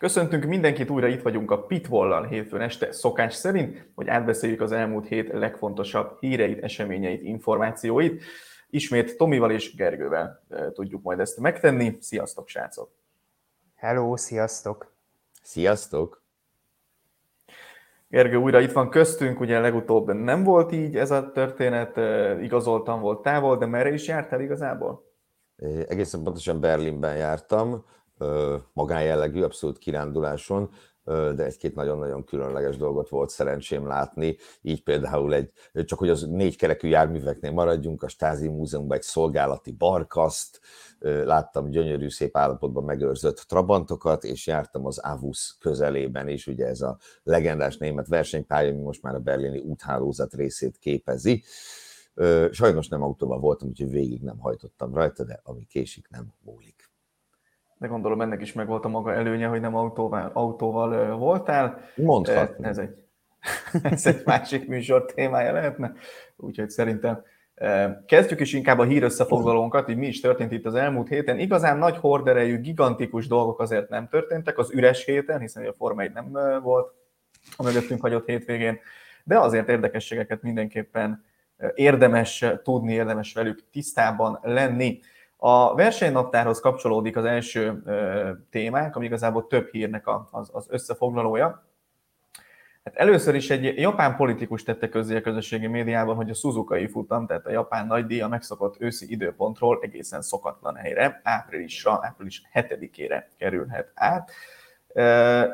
Köszöntünk mindenkit, újra itt vagyunk a Pitwall-al hétfőn este szokás szerint, hogy átbeszéljük az elmúlt hét legfontosabb híreit, eseményeit, információit. Ismét Tomival és Gergővel tudjuk majd ezt megtenni. Sziasztok, srácok! Hello, sziasztok! Sziasztok! Gergő újra itt van köztünk, ugye legutóbb nem volt így ez a történet, igazoltan volt távol, de merre is jártál igazából? Egészen pontosan Berlinben jártam, magánjellegű, abszolút kiránduláson, de egy-két nagyon-nagyon különleges dolgot volt szerencsém látni, így például egy, csak hogy az négykerekű járműveknél maradjunk, a Stázi Múzeumban egy szolgálati barkaszt, láttam gyönyörű, szép állapotban megőrzött trabantokat, és jártam az Avus közelében is, ugye ez a legendás német versenypálya, ami most már a berlini úthálózat részét képezi. Sajnos nem autóval voltam, úgyhogy végig nem hajtottam rajta, de ami késik, nem múlik de gondolom ennek is megvolt a maga előnye, hogy nem autóval, autóval voltál. Mondhatni. Ez egy, ez egy másik műsor témája lehetne, úgyhogy szerintem Kezdjük is inkább a hír összefoglalónkat, hogy mi is történt itt az elmúlt héten. Igazán nagy horderejű, gigantikus dolgok azért nem történtek az üres héten, hiszen a Forma 1 nem volt a mögöttünk hagyott hétvégén, de azért érdekességeket mindenképpen érdemes tudni, érdemes velük tisztában lenni. A versenynaptárhoz kapcsolódik az első témánk, ami igazából több hírnek az, az összefoglalója. Hát először is egy japán politikus tette közzé a közösségi médiában, hogy a Suzuki futam, tehát a japán nagydíj a megszokott őszi időpontról egészen szokatlan helyre, áprilisra, április 7-ére kerülhet át.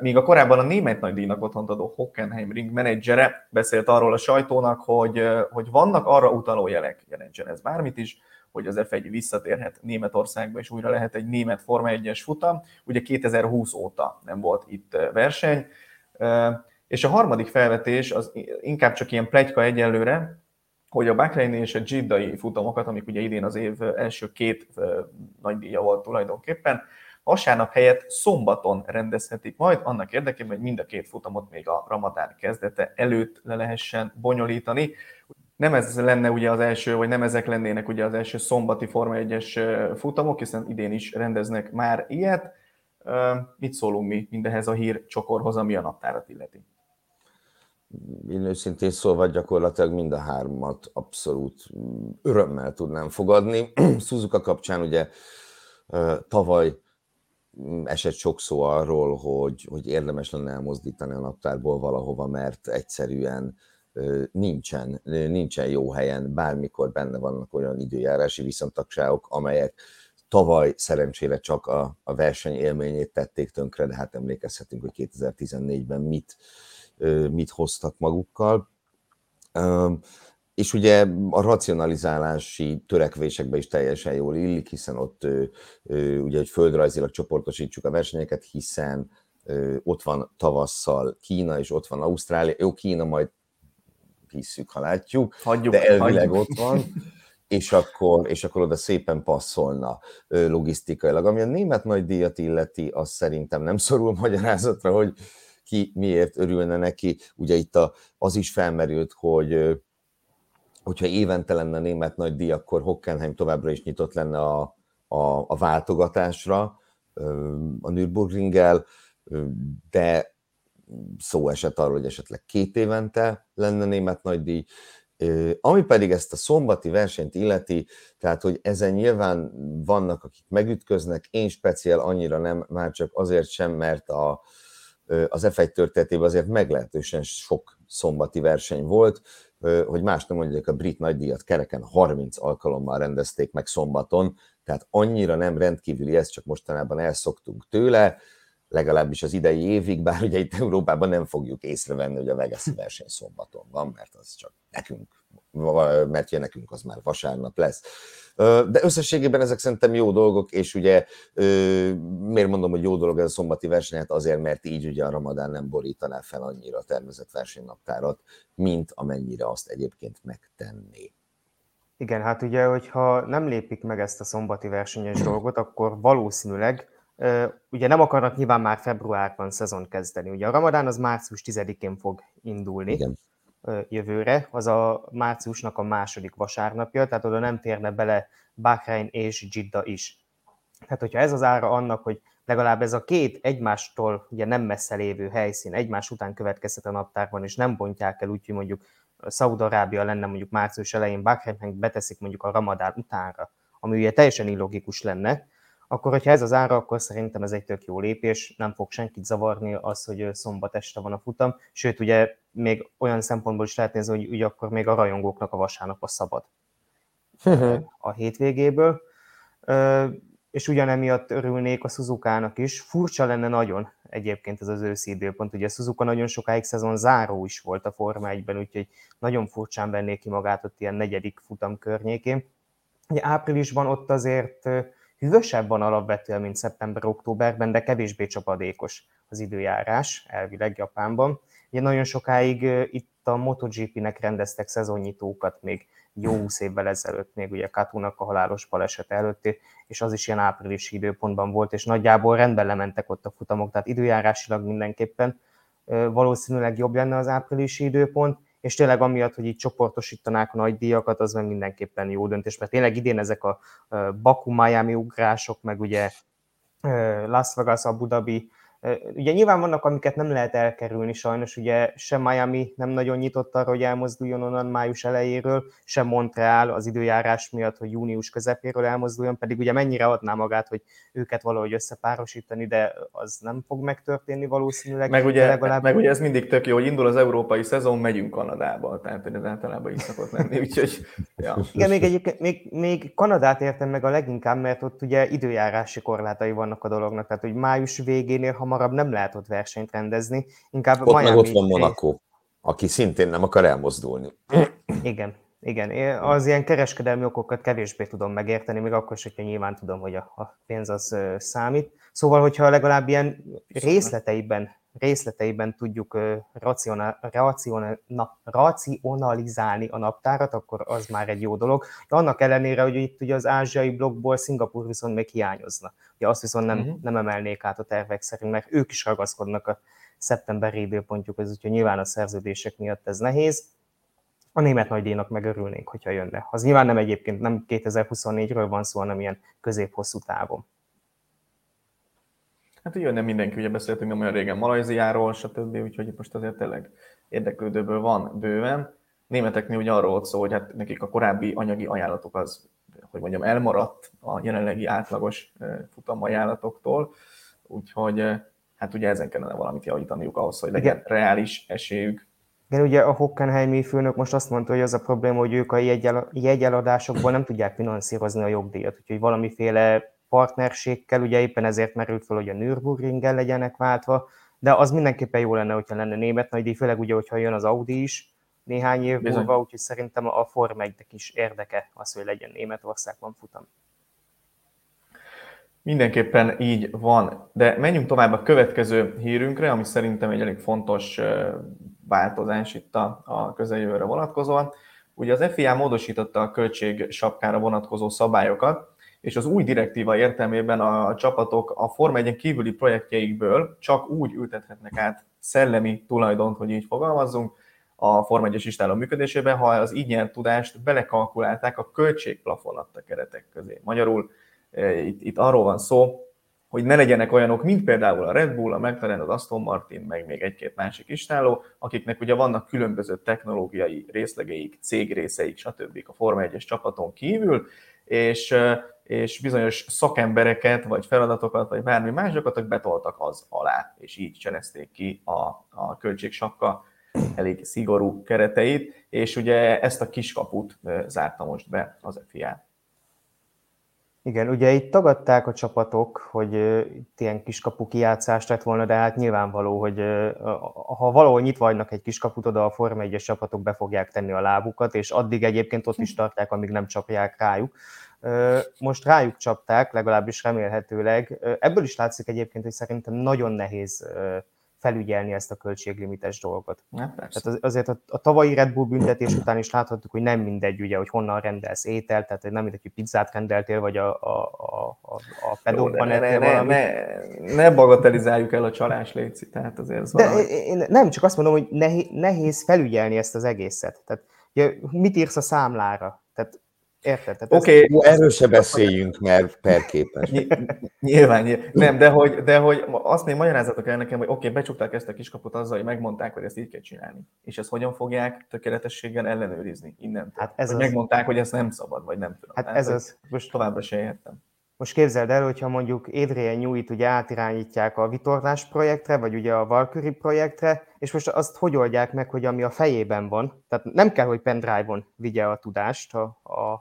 Míg a korábban a német nagydíjnak otthont adó Hockenheim ring menedzsere beszélt arról a sajtónak, hogy, hogy vannak arra utaló jelek, jelentsen ez bármit is, hogy az F1 visszatérhet Németországba, és újra lehet egy német Forma 1-es futam. Ugye 2020 óta nem volt itt verseny. És a harmadik felvetés az inkább csak ilyen plegyka egyelőre, hogy a Bahreini és a Jiddai futamokat, amik ugye idén az év első két nagy díja volt tulajdonképpen, vasárnap helyett szombaton rendezhetik majd, annak érdekében, hogy mind a két futamot még a ramadán kezdete előtt le lehessen bonyolítani nem ez lenne ugye az első, vagy nem ezek lennének ugye az első szombati Forma 1-es futamok, hiszen idén is rendeznek már ilyet. Mit szólunk mi mindehez a hír csokorhoz, ami a naptárat illeti? Én őszintén szólva gyakorlatilag mind a hármat abszolút örömmel tudnám fogadni. Suzuka kapcsán ugye tavaly esett sok szó arról, hogy, hogy érdemes lenne elmozdítani a naptárból valahova, mert egyszerűen nincsen, nincsen jó helyen, bármikor benne vannak olyan időjárási viszontagságok, amelyek tavaly szerencsére csak a, a verseny élményét tették tönkre, de hát emlékezhetünk, hogy 2014-ben mit, mit hoztak magukkal. És ugye a racionalizálási törekvésekbe is teljesen jól illik, hiszen ott ugye, hogy földrajzilag csoportosítsuk a versenyeket, hiszen ott van tavasszal Kína, és ott van Ausztrália. Jó, Kína majd hisszük, ha látjuk, hagyjuk, de elvileg hagyjuk. ott van, és akkor, és akkor oda szépen passzolna logisztikailag. Ami a német nagy díjat illeti, az szerintem nem szorul magyarázatra, hogy ki miért örülne neki. Ugye itt a, az is felmerült, hogy hogyha évente lenne a német nagy díj, akkor Hockenheim továbbra is nyitott lenne a, a, a váltogatásra a Nürburgringgel, de szó esett arról, hogy esetleg két évente lenne német nagydíj, ami pedig ezt a szombati versenyt illeti, tehát hogy ezen nyilván vannak, akik megütköznek, én speciál annyira nem, már csak azért sem, mert a, az F1 történetében azért meglehetősen sok szombati verseny volt, hogy más nem mondják, a brit nagydíjat kereken 30 alkalommal rendezték meg szombaton, tehát annyira nem rendkívüli, ezt csak mostanában elszoktunk tőle, legalábbis az idei évig, bár ugye itt Európában nem fogjuk észrevenni, hogy a Vegas verseny szombaton van, mert az csak nekünk, mert ugye nekünk az már vasárnap lesz. De összességében ezek szerintem jó dolgok, és ugye miért mondom, hogy jó dolog ez a szombati verseny? Hát azért, mert így ugye a ramadán nem borítaná fel annyira a tervezett versenynaptárat, mint amennyire azt egyébként megtenné. Igen, hát ugye, hogyha nem lépik meg ezt a szombati versenyes dolgot, akkor valószínűleg Ugye nem akarnak nyilván már februárban szezon kezdeni. Ugye a Ramadán az március 10-én fog indulni Igen. jövőre, az a márciusnak a második vasárnapja, tehát oda nem térne bele Bahrein és Jidda is. Tehát, hogyha ez az ára annak, hogy legalább ez a két egymástól ugye nem messze lévő helyszín egymás után következhet a naptárban, és nem bontják el úgy, hogy mondjuk Szaudarábia lenne mondjuk március elején, Bahrein beteszik mondjuk a ramadán utánra, ami ugye teljesen illogikus lenne, akkor hogyha ez az ára, akkor szerintem ez egy tök jó lépés, nem fog senkit zavarni az, hogy szombat este van a futam, sőt ugye még olyan szempontból is lehet nézni, hogy ugye akkor még a rajongóknak a vasárnap a szabad. A hétvégéből, és ugyanemiatt örülnék a Suzuka-nak is. Furcsa lenne nagyon egyébként ez az őszi időpont, ugye a Suzuka nagyon sokáig szezon záró is volt a Forma 1-ben, úgyhogy nagyon furcsán vennék ki magát ott ilyen negyedik futam környékén. Ugye áprilisban ott azért hűvösebb van alapvetően, mint szeptember-októberben, de kevésbé csapadékos az időjárás, elvileg Japánban. Ugye nagyon sokáig itt a MotoGP-nek rendeztek szezonnyitókat még jó húsz évvel ezelőtt, még ugye Katunak a halálos baleset előtt, és az is ilyen áprilisi időpontban volt, és nagyjából rendben lementek ott a futamok, tehát időjárásilag mindenképpen valószínűleg jobb lenne az áprilisi időpont, és tényleg amiatt, hogy így csoportosítanák a nagy díjakat, az meg mindenképpen jó döntés, mert tényleg idén ezek a Baku-Miami ugrások, meg ugye Las Vegas, Abu Dhabi, Ugye nyilván vannak, amiket nem lehet elkerülni sajnos, ugye sem Miami nem nagyon nyitott arra, hogy elmozduljon onnan május elejéről, sem Montreal az időjárás miatt, hogy június közepéről elmozduljon, pedig ugye mennyire adná magát, hogy őket valahogy összepárosítani, de az nem fog megtörténni valószínűleg. Meg ugye, legalább... meg ugye ez mindig tök jó, hogy indul az európai szezon, megyünk Kanadába, tehát ez általában is szokott lenni, úgyhogy... Ja. Igen, még egyébként még, még Kanadát értem meg a leginkább, mert ott ugye időjárási korlátai vannak a dolognak, tehát hogy május végénél hamar hamarabb nem lehet ott versenyt rendezni, inkább ott Miami meg ott van Monaco, aki szintén nem akar elmozdulni. Igen, igen, én az ilyen kereskedelmi okokat kevésbé tudom megérteni, még akkor is, hogyha nyilván tudom, hogy a, a pénz az számít. Szóval, hogyha legalább ilyen részleteiben, részleteiben tudjuk racionál, racionál, na, racionalizálni a naptárat, akkor az már egy jó dolog. De annak ellenére, hogy itt ugye az ázsiai blokkból Szingapur viszont még hiányozna. Ugye azt viszont nem, uh-huh. nem emelnék át a tervek szerint, mert ők is ragaszkodnak a szeptemberi időpontjukhoz, úgyhogy nyilván a szerződések miatt ez nehéz. A német nagydíjnak megörülnénk, hogyha jönne. Az nyilván nem egyébként nem 2024-ről van szó, hanem ilyen közép-hosszú távon. Hát ugye nem mindenki, ugye beszéltünk nem olyan régen Malajziáról, stb., úgyhogy most azért tényleg érdeklődőből van bőven. Németeknél ugye arról volt szó, hogy hát nekik a korábbi anyagi ajánlatok az hogy mondjam, elmaradt a jelenlegi átlagos futamajánlatoktól, úgyhogy hát ugye ezen kellene valamit javítaniuk ahhoz, hogy legyen Igen. reális esélyük. Igen, ugye a Hockenheimi főnök most azt mondta, hogy az a probléma, hogy ők a jegyel, jegyeladásokból nem tudják finanszírozni a jogdíjat, úgyhogy valamiféle partnerségkel, ugye éppen ezért merült fel, hogy a Nürburgringen legyenek váltva, de az mindenképpen jó lenne, hogyha lenne német nagydíj, főleg ugye, hogyha jön az Audi is, néhány év Bizony. múlva, úgyhogy szerintem a Form 1 is érdeke az, hogy legyen Németországban futam. Mindenképpen így van, de menjünk tovább a következő hírünkre, ami szerintem egy elég fontos változás itt a, a közeljövőre vonatkozóan. Ugye az FIA módosította a költség sapkára vonatkozó szabályokat, és az új direktíva értelmében a csapatok a Forma 1 kívüli projektjeikből csak úgy ültethetnek át szellemi tulajdont, hogy így fogalmazzunk, a Forma 1-es istáló működésébe, ha az így nyert tudást belekalkulálták a költségplafon adta keretek közé. Magyarul e, itt, itt arról van szó, hogy ne legyenek olyanok, mint például a Red Bull, a McLaren, az Aston Martin, meg még egy-két másik istáló, akiknek ugye vannak különböző technológiai részlegeik, cégrészeik, stb. a Forma 1-es csapaton kívül, és, e, és bizonyos szakembereket, vagy feladatokat, vagy bármi másokat betoltak az alá, és így cselezték ki a, a költségsakka elég szigorú kereteit, és ugye ezt a kiskaput zárta most be az FIA. Igen, ugye itt tagadták a csapatok, hogy itt ilyen kiskapu kijátszást lett volna, de hát nyilvánvaló, hogy ha valahol nyitva vagynak egy kiskaput, oda a Forma 1 csapatok be fogják tenni a lábukat, és addig egyébként ott is tartják, amíg nem csapják rájuk. Most rájuk csapták, legalábbis remélhetőleg. Ebből is látszik egyébként, hogy szerintem nagyon nehéz felügyelni ezt a költséglimites dolgot. Ja, tehát azért a, a tavalyi Red Bull büntetés után is láthattuk, hogy nem mindegy, ugye, hogy honnan rendelsz ételt, tehát nem mindegy, hogy pizzát rendeltél, vagy a, a, a, a pedokban ne, ne, ne, ne, ne bagatelizáljuk el a csalás léci, tehát azért ez De én nem, csak azt mondom, hogy nehéz felügyelni ezt az egészet. Tehát ugye, mit írsz a számlára? Tehát Érted? Oké, okay. erről se beszéljünk, mert perképes. Nyilván, nyilván, nem, de hogy, de hogy azt még magyarázatok el nekem, hogy oké, okay, becsukták ezt a kiskaput azzal, hogy megmondták, hogy ezt így kell csinálni. És ezt hogyan fogják tökéletességgel ellenőrizni innen? Hát ez hogy az... megmondták, hogy ezt nem szabad, vagy nem tudom. Hát ez az. Most továbbra se értem. Most képzeld el, hogyha mondjuk Adrian Newey-t ugye átirányítják a vitorlás projektre, vagy ugye a Valkyrie projektre, és most azt hogy oldják meg, hogy ami a fejében van, tehát nem kell, hogy pendrive-on vigye a tudást a, a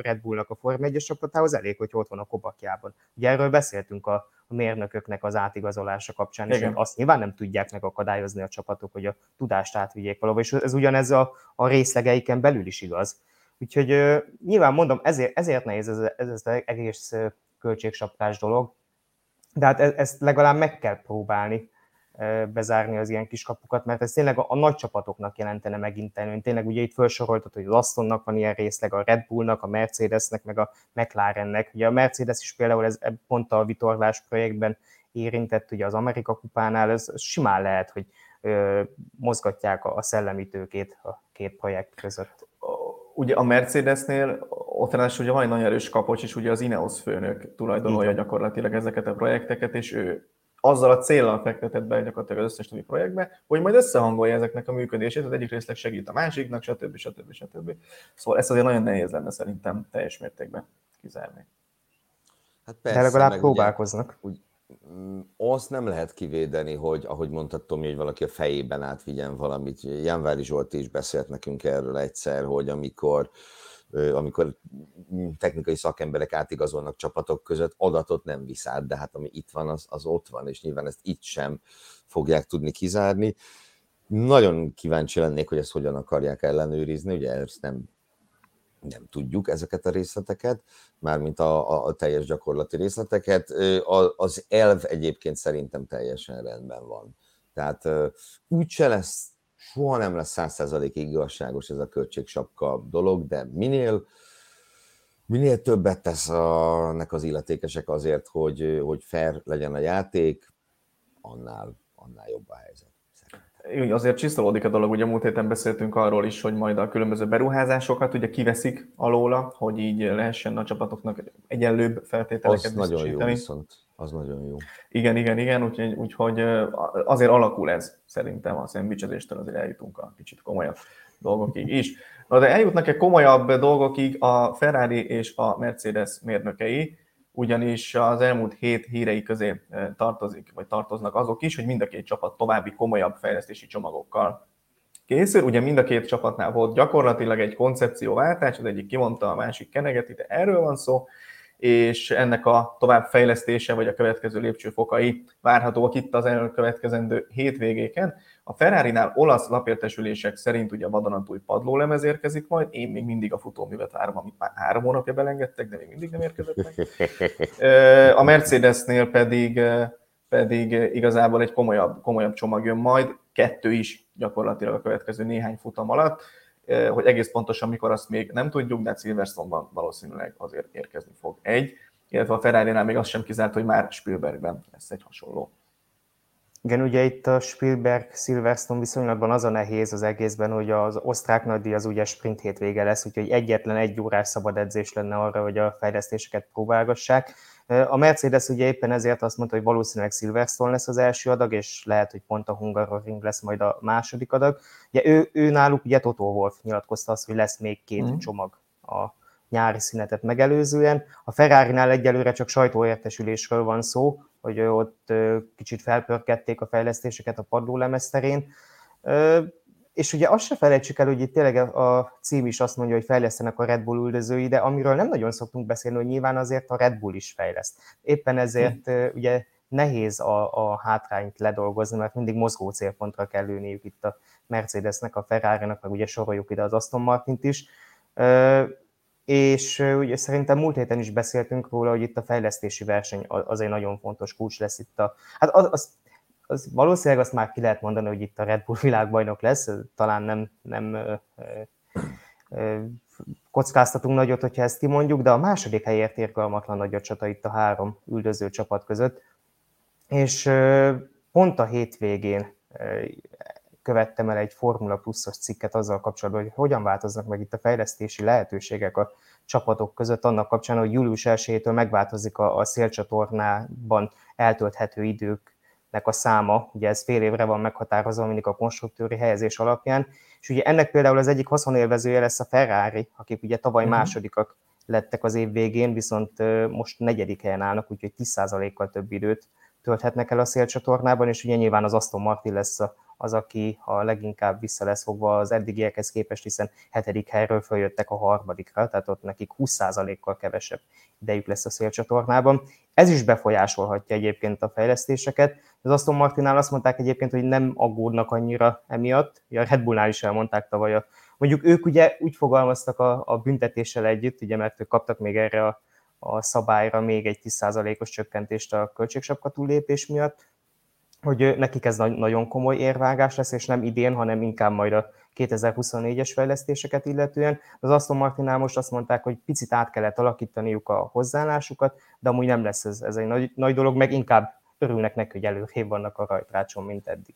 Red Bullnak a Form 1 csapatához, elég, hogy ott van a kobakjában. Ugye erről beszéltünk a, a mérnököknek az átigazolása kapcsán, Igen. és azt nyilván nem tudják megakadályozni a csapatok, hogy a tudást átvigyék valahol, és ez ugyanez a, a részlegeiken belül is igaz. Úgyhogy uh, nyilván mondom, ezért, ezért nehéz ez, ez az egész költségsapkás dolog, de hát e, ezt legalább meg kell próbálni bezárni az ilyen kis kapukat, mert ez tényleg a, a nagy csapatoknak jelentene megint előny. Tényleg ugye itt felsoroltad, hogy az Astonnak van ilyen részleg, a Red Bullnak, a Mercedesnek, meg a McLarennek. Ugye a Mercedes is például ez pont a vitorlás projektben érintett, ugye az Amerika kupánál, ez simán lehet, hogy ö, mozgatják a, a szellemi tőkét a két projekt között. Ugye a Mercedesnél ott ráadásul ugye van egy nagyon erős kapocs, és ugye az Ineos főnök tulajdonolja gyakorlatilag ezeket a projekteket, és ő azzal a célral fektetett be gyakorlatilag az összes többi projektbe, hogy majd összehangolja ezeknek a működését, az egyik részleg segít a másiknak, stb. stb. stb. Szóval ezt azért nagyon nehéz lenne szerintem teljes mértékben kizárni. Hát persze, De legalább próbálkoznak. Ugye, úgy, mm, azt nem lehet kivédeni, hogy ahogy mondtad Tomi, hogy valaki a fejében átvigyen valamit. Jánvári Zsolti is beszélt nekünk erről egyszer, hogy amikor amikor technikai szakemberek átigazolnak csapatok között, adatot nem visz át, de hát ami itt van, az, az ott van, és nyilván ezt itt sem fogják tudni kizárni. Nagyon kíváncsi lennék, hogy ezt hogyan akarják ellenőrizni, ugye ezt nem, nem tudjuk ezeket a részleteket, mármint a, a, a teljes gyakorlati részleteket. Az elv egyébként szerintem teljesen rendben van. Tehát úgyse lesz soha nem lesz százszerzalékig igazságos ez a költségsapka dolog, de minél, minél többet tesz a, nek az illetékesek azért, hogy, hogy fair legyen a játék, annál, annál jobb a helyzet. Azért csiszolódik a dolog, ugye múlt héten beszéltünk arról is, hogy majd a különböző beruházásokat ugye kiveszik alóla, hogy így lehessen a csapatoknak egyenlőbb feltételeket Az nagyon jó viszont az nagyon jó. Igen, igen, igen, úgyhogy, úgyhogy azért alakul ez szerintem a szendvicsedéstől azért eljutunk a kicsit komolyabb dolgokig is. Na de eljutnak-e komolyabb dolgokig a Ferrari és a Mercedes mérnökei, ugyanis az elmúlt hét hírei közé tartozik, vagy tartoznak azok is, hogy mind a két csapat további komolyabb fejlesztési csomagokkal készül. Ugye mind a két csapatnál volt gyakorlatilag egy koncepcióváltás, az egyik kimondta, a másik kenegeti, de erről van szó és ennek a továbbfejlesztése vagy a következő lépcsőfokai várhatóak itt az elkövetkezendő hétvégéken. A Ferrari-nál olasz lapértesülések szerint ugye a vadonatúj padlólemez érkezik majd, én még mindig a futóművet várom, amit már három hónapja belengedtek, de még mindig nem érkezett meg. A Mercedesnél pedig, pedig igazából egy komolyabb, komolyabb csomag jön majd, kettő is gyakorlatilag a következő néhány futam alatt hogy egész pontosan mikor azt még nem tudjuk, de Silverstone-ban valószínűleg azért érkezni fog egy, illetve a ferrari még azt sem kizárt, hogy már Spielbergben lesz egy hasonló. Igen, ugye itt a Spielberg-Silverstone viszonylatban az a nehéz az egészben, hogy az osztrák nagydíj az ugye sprint hétvége lesz, úgyhogy egyetlen egy órás szabad edzés lenne arra, hogy a fejlesztéseket próbálgassák. A Mercedes ugye éppen ezért azt mondta, hogy valószínűleg Silverstone lesz az első adag, és lehet, hogy pont a Hungaroring lesz majd a második adag. Ugye ő, ő náluk, ugye Toto Wolf nyilatkozta azt, hogy lesz még két mm. csomag a nyári szünetet megelőzően. A Ferrari-nál egyelőre csak sajtóértesülésről van szó, hogy ott kicsit felpörkették a fejlesztéseket a padlólemez terén. És ugye azt se felejtsük el, hogy itt tényleg a cím is azt mondja, hogy fejlesztenek a Red Bull üldözői, de amiről nem nagyon szoktunk beszélni, hogy nyilván azért a Red Bull is fejleszt. Éppen ezért hm. ugye nehéz a, a hátrányt ledolgozni, mert mindig mozgó célpontra kell lőniük itt a Mercedesnek, a Ferrari-nak, meg ugye soroljuk ide az Aston Martint is. És ugye szerintem múlt héten is beszéltünk róla, hogy itt a fejlesztési verseny az egy nagyon fontos kulcs lesz itt a... Hát az, az az valószínűleg azt már ki lehet mondani, hogy itt a Red Bull világbajnok lesz, talán nem, nem ö, ö, kockáztatunk nagyot, hogyha ezt kimondjuk, de a második helyért érgalmatlan nagy a csata itt a három üldöző csapat között. És pont a hétvégén követtem el egy Formula Pluszos cikket azzal kapcsolatban, hogy hogyan változnak meg itt a fejlesztési lehetőségek a csapatok között annak kapcsán, hogy július 1-től megváltozik a, a szélcsatornában eltölthető időknek a száma, ugye ez fél évre van meghatározva mindig a konstruktőri helyezés alapján, és ugye ennek például az egyik haszonélvezője lesz a Ferrari, akik ugye tavaly uh-huh. másodikak lettek az év végén, viszont most negyedik helyen állnak, úgyhogy 10%-kal több időt tölthetnek el a szélcsatornában, és ugye nyilván az Aston Martin lesz az, aki a leginkább vissza lesz fogva az eddigiekhez képest, hiszen hetedik helyről följöttek a harmadikra, tehát ott nekik 20%-kal kevesebb idejük lesz a szélcsatornában. Ez is befolyásolhatja egyébként a fejlesztéseket. Az Aston Martinnál azt mondták egyébként, hogy nem aggódnak annyira emiatt. a Red Bullnál is elmondták tavaly a Mondjuk ők ugye úgy fogalmaztak a, a büntetéssel együtt, ugye, mert ők kaptak még erre a, a szabályra még egy 10%-os csökkentést a költségsapka túllépés miatt, hogy nekik ez nagyon komoly érvágás lesz, és nem idén, hanem inkább majd a 2024-es fejlesztéseket illetően. Az Aston Martinnál most azt mondták, hogy picit át kellett alakítaniuk a hozzáállásukat, de amúgy nem lesz ez, ez egy nagy, nagy dolog, meg inkább örülnek neki, hogy előrébb vannak a rajtrácson, mint eddig.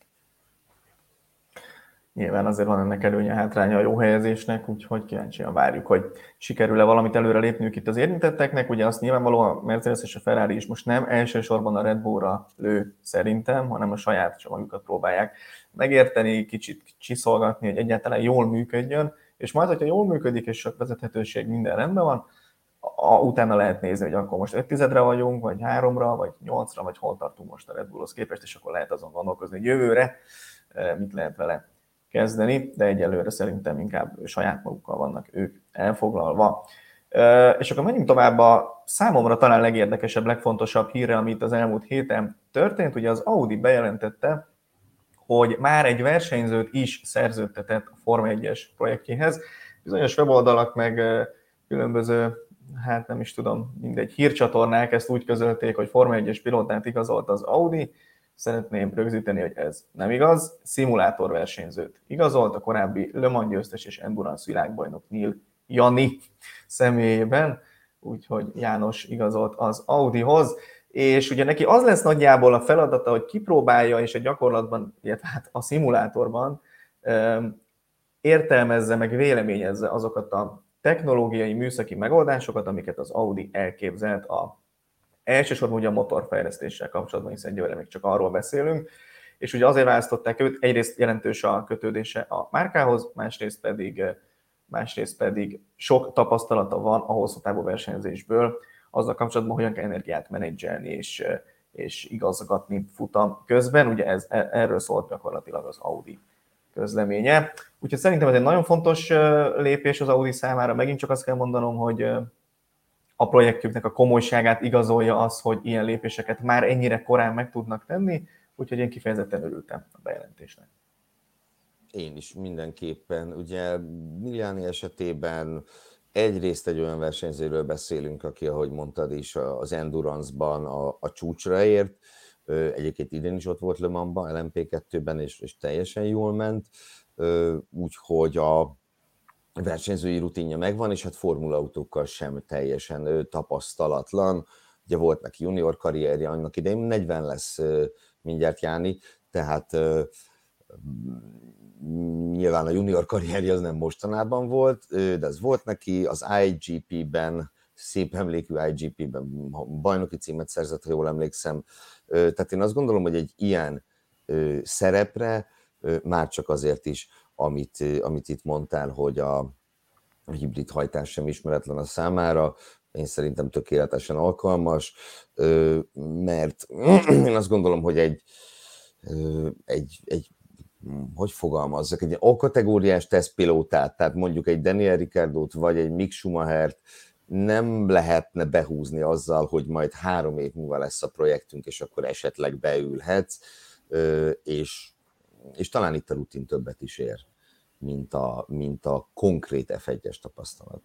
Nyilván azért van ennek előnye, hátránya a jó helyezésnek, úgyhogy kíváncsian várjuk, hogy sikerül-e valamit előre lépniük itt az érintetteknek. Ugye azt nyilvánvalóan a Mercedes és a Ferrari is most nem elsősorban a Red Bullra lő szerintem, hanem a saját csomagukat próbálják megérteni, kicsit csiszolgatni, hogy egyáltalán jól működjön, és majd, hogyha jól működik, és a vezethetőség minden rendben van, a, utána lehet nézni, hogy akkor most 5 tizedre vagyunk, vagy 3-ra, vagy 8-ra, vagy hol tartunk most a Red Bullhoz képest, és akkor lehet azon gondolkozni, hogy jövőre eh, mit lehet vele kezdeni, de egyelőre szerintem inkább saját magukkal vannak ők elfoglalva. És akkor menjünk tovább a számomra talán legérdekesebb, legfontosabb hírre, amit az elmúlt héten történt. Ugye az Audi bejelentette, hogy már egy versenyzőt is szerződtetett a Forma 1-es projektjéhez. Bizonyos weboldalak meg különböző, hát nem is tudom, mindegy hírcsatornák ezt úgy közölték, hogy Forma 1-es pilótát igazolt az Audi, szeretném rögzíteni, hogy ez nem igaz. Szimulátorversenyzőt igazolt a korábbi Le Mans győztes és Endurance világbajnok Neil Jani személyében, úgyhogy János igazolt az Audihoz, és ugye neki az lesz nagyjából a feladata, hogy kipróbálja, és a gyakorlatban, illetve hát a szimulátorban értelmezze, meg véleményezze azokat a technológiai, műszaki megoldásokat, amiket az Audi elképzelt a Elsősorban ugye a motorfejlesztéssel kapcsolatban, hiszen egyelőre még csak arról beszélünk, és ugye azért választották őt, egyrészt jelentős a kötődése a márkához, másrészt pedig, másrészt pedig sok tapasztalata van a hosszú távú versenyzésből, azzal kapcsolatban, hogyan kell energiát menedzselni és, és igazgatni futam közben. Ugye ez, e, erről szólt gyakorlatilag az Audi közleménye. Úgyhogy szerintem ez egy nagyon fontos lépés az Audi számára. Megint csak azt kell mondanom, hogy a projektjüknek a komolyságát igazolja az, hogy ilyen lépéseket már ennyire korán meg tudnak tenni, úgyhogy én kifejezetten örültem a bejelentésnek. Én is mindenképpen. Ugye Miliani esetében egyrészt egy olyan versenyzőről beszélünk, aki, ahogy mondtad is, az Endurance-ban a, a csúcsra ért, egyébként idén is ott volt Le Mans-ban, LMP2-ben, és, és teljesen jól ment, úgyhogy a, versenyzői rutinja megvan, és hát formulautókkal sem teljesen tapasztalatlan. Ugye volt neki junior karrierje annak idején, 40 lesz mindjárt Jáni, tehát nyilván a junior karrierje az nem mostanában volt, de ez volt neki, az IGP-ben, szép emlékű IGP-ben bajnoki címet szerzett, ha jól emlékszem. Tehát én azt gondolom, hogy egy ilyen szerepre már csak azért is amit, amit itt mondtál, hogy a, hibrid hajtás sem ismeretlen a számára, én szerintem tökéletesen alkalmas, mert én azt gondolom, hogy egy, egy, egy hogy fogalmazzak, egy A-kategóriás tesztpilótát, tehát mondjuk egy Daniel Ricciardot vagy egy Mick Schumachert nem lehetne behúzni azzal, hogy majd három év múlva lesz a projektünk, és akkor esetleg beülhetsz, és és talán itt a rutin többet is ér, mint a, mint a konkrét F1-es tapasztalat.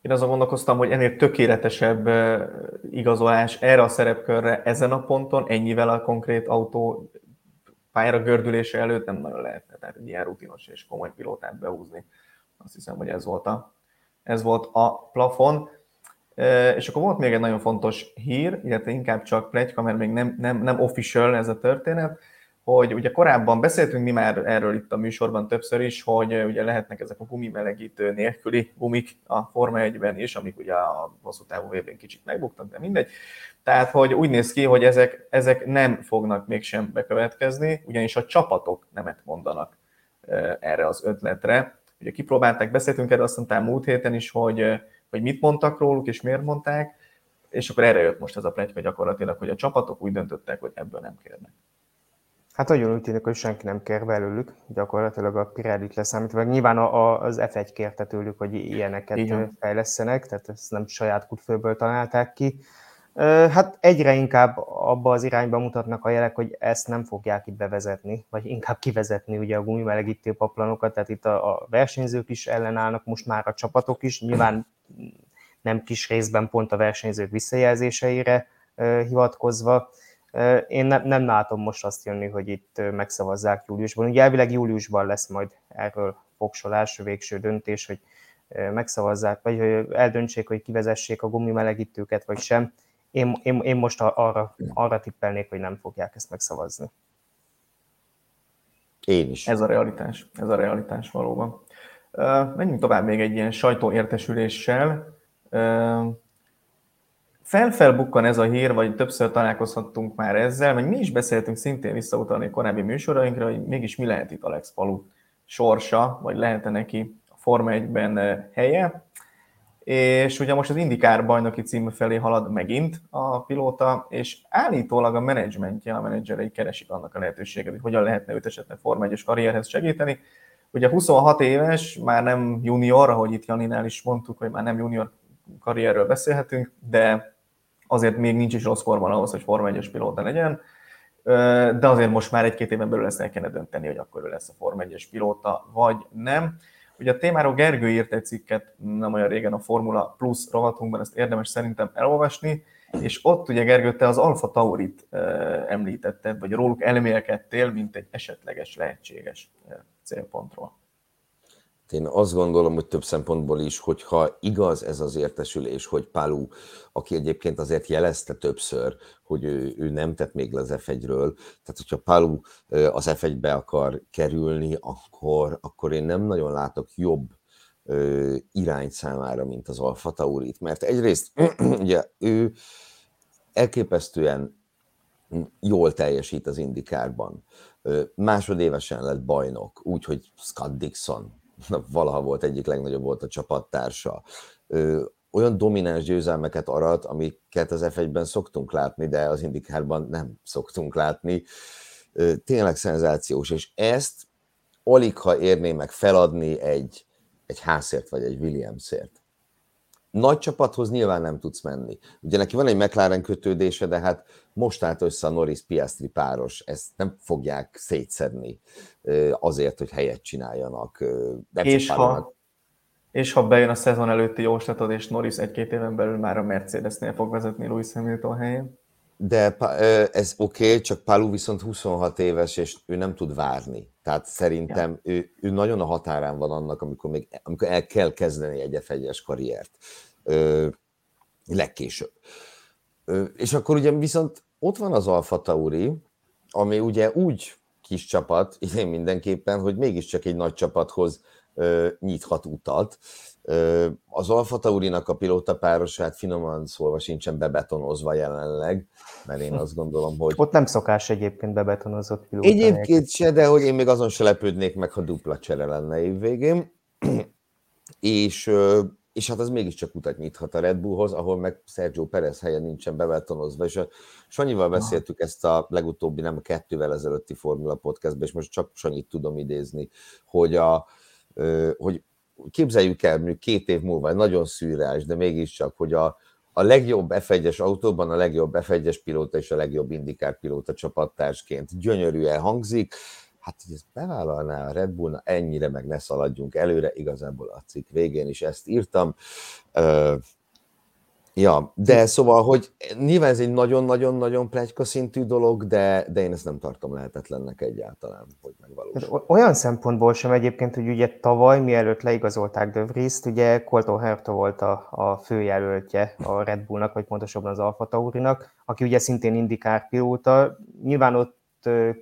Én azon gondolkoztam, hogy ennél tökéletesebb igazolás erre a szerepkörre ezen a ponton, ennyivel a konkrét autó pályára gördülése előtt nem nagyon lehetne, tehát egy ilyen rutinos és komoly pilótát behúzni. Azt hiszem, hogy ez volt a, ez volt a plafon. És akkor volt még egy nagyon fontos hír, illetve inkább csak plegyka, mert még nem, nem, nem official ez a történet, hogy ugye korábban beszéltünk mi már erről itt a műsorban többször is, hogy ugye lehetnek ezek a gumimelegítő nélküli gumik a Forma 1-ben is, amik ugye a hosszú távú vb kicsit megbuktak, de mindegy. Tehát, hogy úgy néz ki, hogy ezek, ezek nem fognak mégsem bekövetkezni, ugyanis a csapatok nemet mondanak erre az ötletre. Ugye kipróbálták, beszéltünk erről azt mondtam múlt héten is, hogy, hogy mit mondtak róluk, és miért mondták, és akkor erre jött most ez a pletyka gyakorlatilag, hogy a csapatok úgy döntöttek, hogy ebből nem kérnek. Hát nagyon úgy tűnik, hogy senki nem kér belőlük, gyakorlatilag a Pirellit leszámítva. Meg nyilván a, a, az F1 kérte tőlük, hogy ilyeneket Igen. fejlesztenek, tehát ezt nem saját kutfőből találták ki. Hát egyre inkább abba az irányba mutatnak a jelek, hogy ezt nem fogják itt bevezetni, vagy inkább kivezetni ugye a gumimelegítő paplanokat, tehát itt a, a versenyzők is ellenállnak, most már a csapatok is, nyilván nem kis részben pont a versenyzők visszajelzéseire hivatkozva. Én ne, nem látom most azt jönni, hogy itt megszavazzák júliusban. Ugye elvileg júliusban lesz majd erről fogsolás, végső döntés, hogy megszavazzák, vagy hogy eldöntsék, hogy kivezessék a gumimelegítőket, vagy sem. Én, én, én most arra, arra tippelnék, hogy nem fogják ezt megszavazni. Én is. Ez a realitás, ez a realitás valóban. Menjünk tovább még egy ilyen sajtóértesüléssel. Felfelbukkan ez a hír, vagy többször találkozhattunk már ezzel, meg mi is beszéltünk szintén visszautalni korábbi műsorainkra, hogy mégis mi lehet itt Alex Palu sorsa, vagy lehet neki a Forma 1-ben helye. És ugye most az Indikár bajnoki cím felé halad megint a pilóta, és állítólag a menedzsmentje, a menedzserei keresik annak a lehetőséget, hogy hogyan lehetne őt esetleg Forma 1-es karrierhez segíteni. Ugye 26 éves, már nem junior, ahogy itt Janinál is mondtuk, hogy már nem junior karrierről beszélhetünk, de azért még nincs is rossz formban ahhoz, hogy Forma 1-es pilóta legyen, de azért most már egy-két éven belül ezt el kellene dönteni, hogy akkor ő lesz a Forma 1-es pilóta, vagy nem. Ugye a témáról Gergő írt egy cikket nem olyan régen a Formula Plus rovatunkban, ezt érdemes szerintem elolvasni, és ott ugye Gergő, te az Alfa Taurit említetted, vagy róluk elmélkedtél, mint egy esetleges lehetséges célpontról. Én azt gondolom, hogy több szempontból is, hogyha igaz ez az értesülés, hogy Palu, aki egyébként azért jelezte többször, hogy ő, ő nem tett még le az F1-ről, tehát hogyha Palu az F1-be akar kerülni, akkor, akkor én nem nagyon látok jobb irány számára, mint az Alfa Taurit, mert egyrészt ugye ő elképesztően jól teljesít az indikárban. Másodévesen lett bajnok, úgyhogy Scott Dixon valaha volt egyik legnagyobb volt a csapattársa. Olyan domináns győzelmeket arat, amiket az F1-ben szoktunk látni, de az indikárban nem szoktunk látni. Tényleg szenzációs, és ezt alig ha érné meg feladni egy, egy házért vagy egy Williamsért nagy csapathoz nyilván nem tudsz menni. Ugye neki van egy McLaren kötődése, de hát most állt össze a Norris Piastri páros, ezt nem fogják szétszedni azért, hogy helyet csináljanak. Nem és, ha, és ha bejön a szezon előtti jóslatod, és Norris egy-két éven belül már a Mercedesnél fog vezetni Lewis Hamilton helyén? De ez oké, okay, csak Palu viszont 26 éves, és ő nem tud várni. Tehát szerintem ja. ő, ő nagyon a határán van annak, amikor, még, amikor el kell kezdeni egy f karriert. Ö, legkésőbb. Ö, és akkor ugye viszont ott van az Alfa Tauri, ami ugye úgy kis csapat, idén mindenképpen, hogy mégiscsak egy nagy csapathoz ö, nyithat utat. Az Alfa Taurinak a pilóta párosát finoman szólva sincsen bebetonozva jelenleg, mert én azt gondolom, hogy... Ott nem szokás egyébként bebetonozott pilóta. Egyébként se, de hogy én még azon se lepődnék meg, ha dupla csere lenne évvégén. és, és hát az mégiscsak utat nyithat a Red Bullhoz, ahol meg Sergio Perez helye nincsen bebetonozva, és a Sanyival beszéltük ezt a legutóbbi, nem a kettővel ezelőtti Formula Podcastben, és most csak Sanyit tudom idézni, hogy, a, hogy képzeljük el, mondjuk két év múlva, nagyon szűrás, de mégiscsak, hogy a, a legjobb F1-es autóban a legjobb F1-es pilóta és a legjobb indikár pilóta csapattársként gyönyörűen hangzik, hát hogy ezt bevállalná a Red Bull, na ennyire meg ne szaladjunk előre, igazából a cikk végén is ezt írtam. Ja, de szóval, hogy nyilván ez egy nagyon-nagyon-nagyon plegyka szintű dolog, de, de én ezt nem tartom lehetetlennek egyáltalán, hogy megvalósul. Olyan szempontból sem egyébként, hogy ugye tavaly, mielőtt leigazolták De Vries-t, ugye Colton Herta volt a, a főjelöltje a Red Bullnak, vagy pontosabban az Alfa Taurinak, aki ugye szintén indikár pilóta. Nyilván ott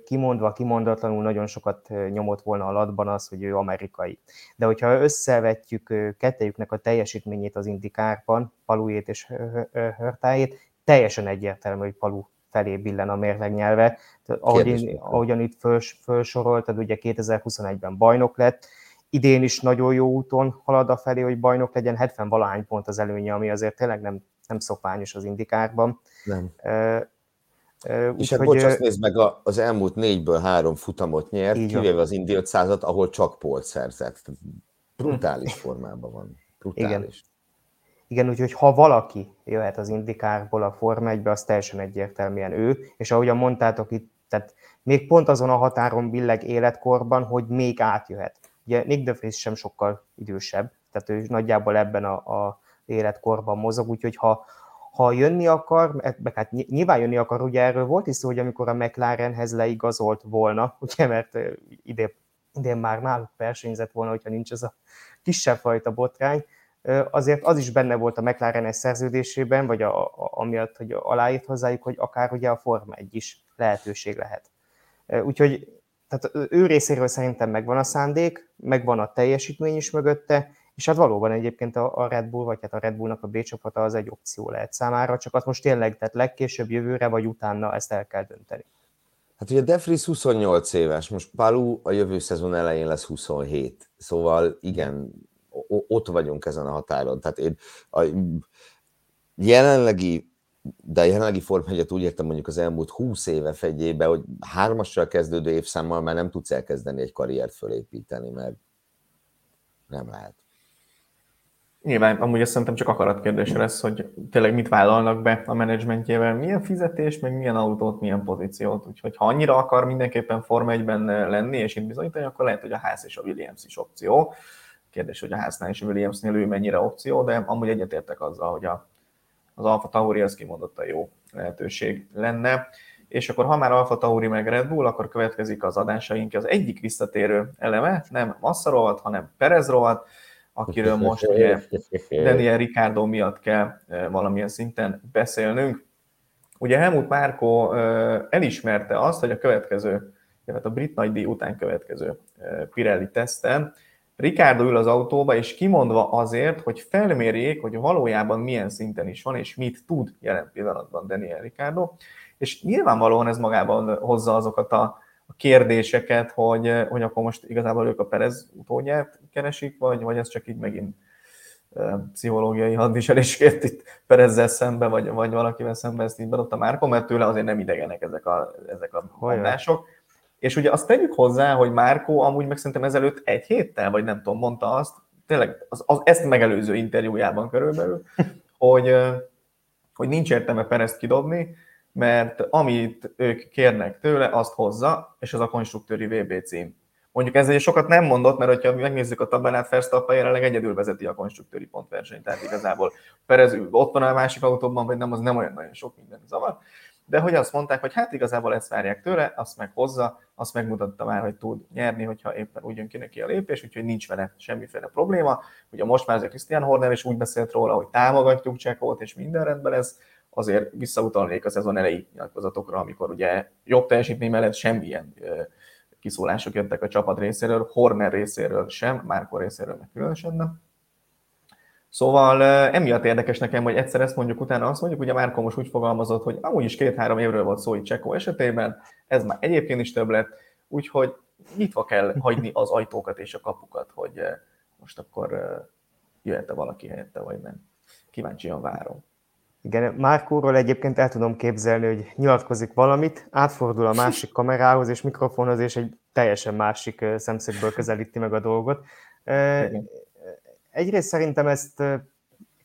kimondva, kimondatlanul nagyon sokat nyomott volna a latban az, hogy ő amerikai. De hogyha összevetjük kettejüknek a teljesítményét az indikárban, Palujét és Hörtájét, teljesen egyértelmű, hogy Palu felé billen a mérleg nyelve. Ahogy én, ahogyan itt föls, felsoroltad, ugye 2021-ben bajnok lett, idén is nagyon jó úton halad a felé, hogy bajnok legyen, 70 valahány pont az előnye, ami azért tényleg nem, nem szokványos az indikárban. Nem. Uh, és hát bocsász, nézd meg, az elmúlt négyből három futamot nyert, kivéve az Indi 500 ahol csak polt szerzett. Brutális formában van. Brutális. Igen. Igen, úgyhogy ha valaki jöhet az indikárból a Forma 1 az teljesen egyértelműen ő, és ahogyan mondtátok itt, tehát még pont azon a határon billeg életkorban, hogy még átjöhet. Ugye Nick de Vries sem sokkal idősebb, tehát ő nagyjából ebben a, a életkorban mozog, úgyhogy ha, ha jönni akar, hát nyilván jönni akar, ugye erről volt is szó, hogy amikor a McLarenhez leigazolt volna, ugye, mert idén, idén már náluk versenyzett volna, hogyha nincs ez a kisebb fajta botrány, azért az is benne volt a McLaren szerződésében, vagy a, a, amiatt, hogy aláírt hozzájuk, hogy akár ugye a Forma 1 is lehetőség lehet. Úgyhogy tehát ő részéről szerintem megvan a szándék, megvan a teljesítmény is mögötte, és hát valóban egyébként a Red Bull, vagy hát a Red Bullnak a B csapata az egy opció lehet számára, csak azt most tényleg, tehát legkésőbb jövőre, vagy utána ezt el kell dönteni. Hát ugye Defris 28 éves, most Palu a jövő szezon elején lesz 27, szóval igen, ott vagyunk ezen a határon. Tehát én a jelenlegi, de a jelenlegi formhegyet úgy értem mondjuk az elmúlt 20 éve fegyébe, hogy hármassal kezdődő évszámmal már nem tudsz elkezdeni egy karriert fölépíteni, mert nem lehet. Nyilván amúgy azt szerintem csak akaratkérdés lesz, hogy tényleg mit vállalnak be a menedzsmentjével, milyen fizetés, meg milyen autót, milyen pozíciót. Úgyhogy ha annyira akar mindenképpen Forma 1-ben lenni és itt bizonyítani, akkor lehet, hogy a ház és a Williams is opció. Kérdés, hogy a háznál és a Williamsnél ő mennyire opció, de amúgy egyetértek azzal, hogy a, az Alfa Tauri az kimondott a jó lehetőség lenne. És akkor ha már Alfa Tauri meg Red Bull, akkor következik az adásaink. Az egyik visszatérő eleme nem Massa rovat, hanem Perez rovat, akiről most ugye Daniel Ricardo miatt kell valamilyen szinten beszélnünk. Ugye Helmut Márko elismerte azt, hogy a következő, tehát a brit nagydíj után következő Pirelli teszten Ricardo ül az autóba, és kimondva azért, hogy felmérjék, hogy valójában milyen szinten is van, és mit tud jelen pillanatban Daniel Ricardo, és nyilvánvalóan ez magában hozza azokat a, a kérdéseket, hogy, hogy akkor most igazából ők a Perez utódját keresik, vagy, vagy ez csak így megint pszichológiai hadviselésként itt Perezzel szembe, vagy, vagy valakivel szembe ezt így bedobta Márko, mert tőle azért nem idegenek ezek a, ezek a mondások. És ugye azt tegyük hozzá, hogy Márkó amúgy meg szerintem ezelőtt egy héttel, vagy nem tudom, mondta azt, tényleg az, az ezt megelőző interjújában körülbelül, hogy, hogy nincs értelme Perezt kidobni, mert amit ők kérnek tőle, azt hozza, és az a konstruktőri VB cím. Mondjuk ezzel sokat nem mondott, mert ha megnézzük a tabellát, Verstappen jelenleg egyedül vezeti a konstruktőri pontversenyt, tehát igazából Perez ott van a másik autóban, vagy nem, az nem olyan nagyon sok minden zavar de hogy azt mondták, hogy hát igazából ezt várják tőle, azt meg hozza, azt megmutatta már, hogy tud nyerni, hogyha éppen úgy jön ki neki a lépés, úgyhogy nincs vele semmiféle probléma. Ugye most már azért Christian Horner is úgy beszélt róla, hogy támogatjuk Csekót, és minden rendben lesz, azért visszautalnék a szezon elejé nyilatkozatokra, amikor ugye jobb teljesítmény mellett semmilyen kiszólások jöttek a csapat részéről, Horner részéről sem, Márko részéről meg különösen nem. Szóval emiatt érdekes nekem, hogy egyszer ezt mondjuk, utána azt mondjuk, ugye Márko most úgy fogalmazott, hogy amúgy is két-három évről volt szó itt Csekó esetében, ez már egyébként is több lett, úgyhogy nyitva kell hagyni az ajtókat és a kapukat, hogy most akkor jöhet-e valaki helyette, vagy nem. Kíváncsian várom. Igen, Márkóról egyébként el tudom képzelni, hogy nyilatkozik valamit, átfordul a másik kamerához és mikrofonhoz, és egy teljesen másik szemszögből közelíti meg a dolgot. Igen egyrészt szerintem ezt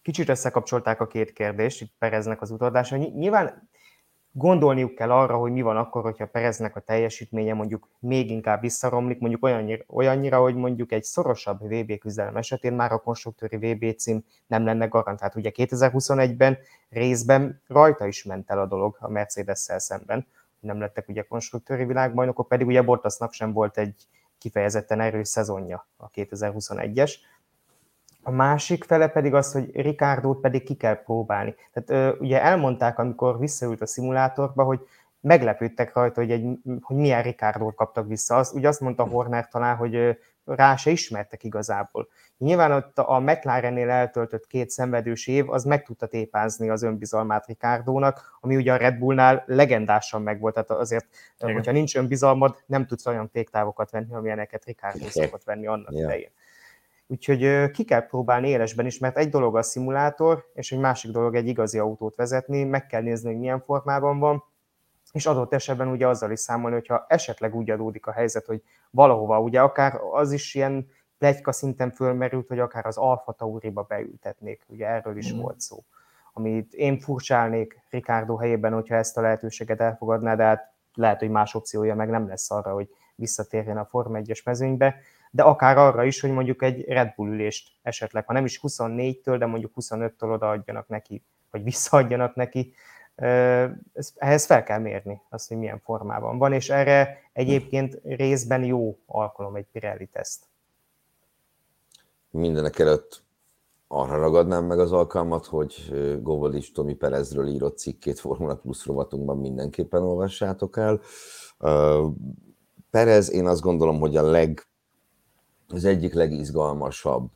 kicsit összekapcsolták a két kérdést, itt Pereznek az utadása. Nyilván gondolniuk kell arra, hogy mi van akkor, hogyha Pereznek a teljesítménye mondjuk még inkább visszaromlik, mondjuk olyannyira, olyannyira hogy mondjuk egy szorosabb VB küzdelem esetén már a konstruktőri VB cím nem lenne garantált. Ugye 2021-ben részben rajta is ment el a dolog a Mercedes-szel szemben, nem lettek ugye konstruktőri világbajnokok, pedig ugye Bottasnak sem volt egy kifejezetten erős szezonja a 2021-es. A másik fele pedig az, hogy Ricardo pedig ki kell próbálni. Tehát ugye elmondták, amikor visszaült a szimulátorba, hogy meglepődtek rajta, hogy, egy, hogy milyen Ricardo kaptak vissza. Az, ugye azt mondta Horner talán, hogy rá se ismertek igazából. Nyilván ott a McLarennél eltöltött két szenvedős év, az meg tudta tépázni az önbizalmát Ricardo-nak, ami ugye a Red Bullnál legendásan megvolt, tehát azért, Igen. hogyha nincs önbizalmad, nem tudsz olyan tégtávokat venni, amilyeneket Ricardo szokott venni annak ja. idején. Úgyhogy ki kell próbálni élesben is, mert egy dolog a szimulátor, és egy másik dolog egy igazi autót vezetni, meg kell nézni, hogy milyen formában van, és adott esetben ugye azzal is számolni, hogyha esetleg úgy adódik a helyzet, hogy valahova, ugye akár az is ilyen plegyka szinten fölmerült, hogy akár az Alfa Tauriba beültetnék, ugye erről is mm. volt szó. Amit én furcsálnék Ricardo helyében, hogyha ezt a lehetőséget elfogadná, de hát lehet, hogy más opciója meg nem lesz arra, hogy visszatérjen a Forma 1-es mezőnybe, de akár arra is, hogy mondjuk egy Red Bull ülést esetleg, ha nem is 24-től, de mondjuk 25-től odaadjanak neki, vagy visszaadjanak neki, ehhez fel kell mérni azt, hogy milyen formában van, és erre egyébként részben jó alkalom egy Pirelli teszt. Mindenek előtt arra ragadnám meg az alkalmat, hogy Govolics Tomi Perezről írott cikkét Formula Plus rovatunkban mindenképpen olvassátok el. Perez én azt gondolom, hogy a leg, az egyik legizgalmasabb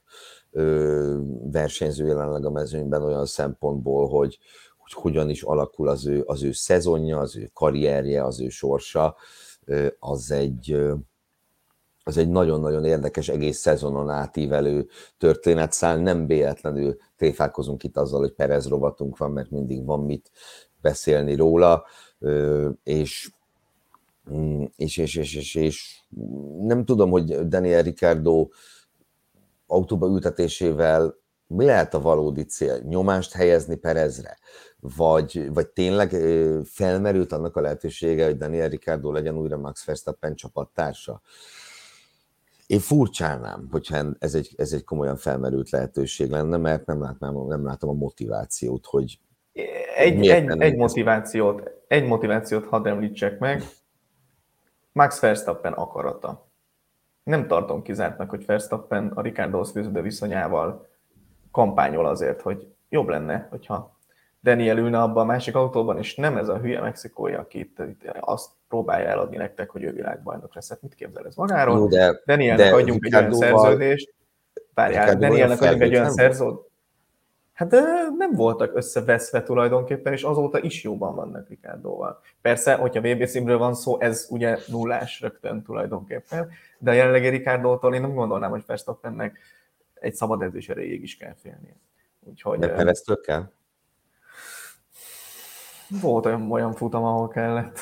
versenyző jelenleg a mezőnyben olyan szempontból, hogy, hogy hogyan is alakul az ő, az ő szezonja, az ő karrierje, az ő sorsa, az egy, az egy nagyon-nagyon érdekes, egész szezonon átívelő történetszál. Nem véletlenül tréfálkozunk itt azzal, hogy Perez rovatunk van, mert mindig van mit beszélni róla, és és, és, és, és, és nem tudom, hogy Daniel Ricardo autóba ültetésével mi lehet a valódi cél? Nyomást helyezni Perezre? vagy, vagy tényleg felmerült annak a lehetősége, hogy Daniel Ricardo legyen újra Max Verstappen csapattársa? Én furcsálnám, hogyha ez egy, ez egy komolyan felmerült lehetőség lenne, mert nem, látnám, nem látom a motivációt, hogy egy, egy, egy motivációt, egy motivációt hadd említsek meg, Max Verstappen akarata. Nem tartom kizártnak, hogy Verstappen a Ricardohoz fűződő viszonyával kampányol azért, hogy jobb lenne, hogyha Daniel ülne abban a másik autóban, és nem ez a hülye mexikói, aki itt, itt azt próbálja eladni nektek, hogy ő világbajnok lesz. Hát mit képzel ez magáról? Jó, de, Danielnek de adjunk egy olyan szerződést. Várjál, Danielnek adjunk egy olyan szerződést. Hát de nem voltak összeveszve tulajdonképpen, és azóta is jóban vannak Ricardoval. Persze, hogyha VB színről van szó, ez ugye nullás rögtön tulajdonképpen, de a jelenlegi Ricardo-tól én nem gondolnám, hogy Verstappennek egy szabad edzés erejéig is kell félnie. Úgyhogy, de Pereztől kell? Volt olyan, olyan futam, ahol kellett.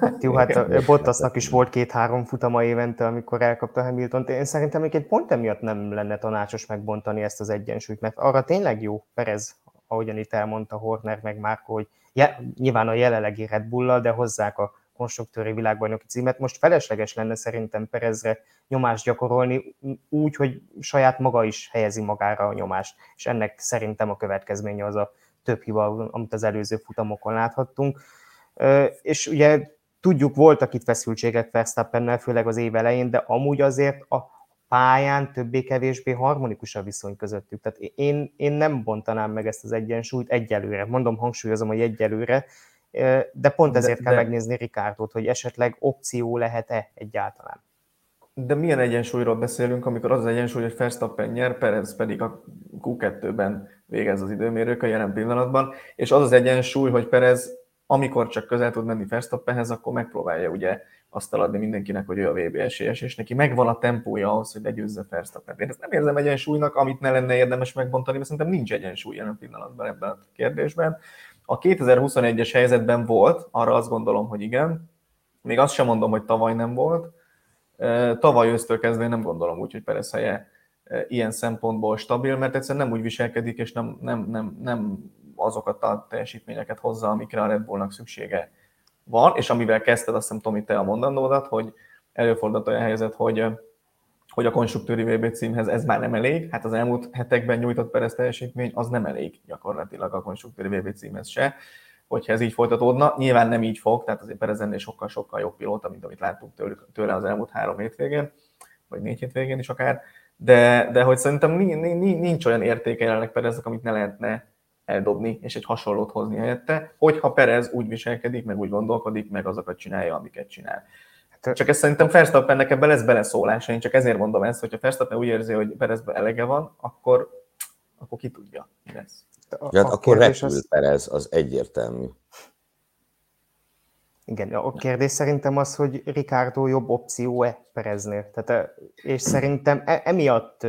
Hát jó, hát a Bottasnak is volt két-három futama évente, amikor elkapta hamilton -t. Én szerintem még egy pont emiatt nem lenne tanácsos megbontani ezt az egyensúlyt, mert arra tényleg jó Perez, ahogyan itt elmondta Horner meg Márko, hogy je, nyilván a jelenlegi Red bull de hozzák a konstruktőri világbajnoki címet. Most felesleges lenne szerintem Perezre nyomást gyakorolni úgy, hogy saját maga is helyezi magára a nyomást, és ennek szerintem a következménye az a több hiba, amit az előző futamokon láthattunk. És ugye tudjuk, voltak itt feszültségek Verstappennel, főleg az év elején, de amúgy azért a pályán többé-kevésbé harmonikus a viszony közöttük. Tehát én, én nem bontanám meg ezt az egyensúlyt egyelőre. Mondom, hangsúlyozom, hogy egyelőre, de pont ezért de, kell de... megnézni Rikárdot, hogy esetleg opció lehet-e egyáltalán. De milyen egyensúlyról beszélünk, amikor az, az egyensúly, hogy Verstappen nyer, Perez pedig a Q2-ben végez az időmérők a jelen pillanatban, és az az egyensúly, hogy Perez amikor csak közel tud menni Verstappenhez, akkor megpróbálja ugye azt eladni mindenkinek, hogy ő a VB esélyes, és neki megvan a tempója ahhoz, hogy legyőzze Verstappen. Én ezt nem érzem egyensúlynak, amit ne lenne érdemes megbontani, mert szerintem nincs egyensúly jelen pillanatban ebben a kérdésben. A 2021-es helyzetben volt, arra azt gondolom, hogy igen. Még azt sem mondom, hogy tavaly nem volt, Tavaly ősztől kezdve nem gondolom úgy, hogy Perez helye ilyen szempontból stabil, mert egyszerűen nem úgy viselkedik, és nem, nem, nem, nem azokat a teljesítményeket hozza, amikre a Red Bullnak szüksége van, és amivel kezdted, azt hiszem Tomi, te a mondandódat, hogy előfordult olyan helyzet, hogy, hogy a konstruktőri VB címhez ez már nem elég, hát az elmúlt hetekben nyújtott Perez teljesítmény az nem elég gyakorlatilag a konstruktőri VB címhez se, hogyha ez így folytatódna. Nyilván nem így fog, tehát azért Perez ennél sokkal-sokkal jobb pilóta, mint amit láttunk tőle, tőle az elmúlt három hétvégén, vagy négy hétvégén is akár, de, de hogy szerintem nincs olyan értéke jelenleg Pereznek, amit ne lehetne eldobni, és egy hasonlót hozni helyette, hogyha Perez úgy viselkedik, meg úgy gondolkodik, meg azokat csinálja, amiket csinál. Hát, csak ezt szerintem Verstappennek ebben lesz beleszólása, én csak ezért mondom ezt, hogyha Verstappen úgy érzi, hogy Perezben elege van, akkor, akkor ki tudja, mi lesz. A, ja, a akkor repül az... Perez, az egyértelmű. Igen, a kérdés szerintem az, hogy Ricardo jobb opció-e Pereznél. Tehát, és szerintem e, emiatt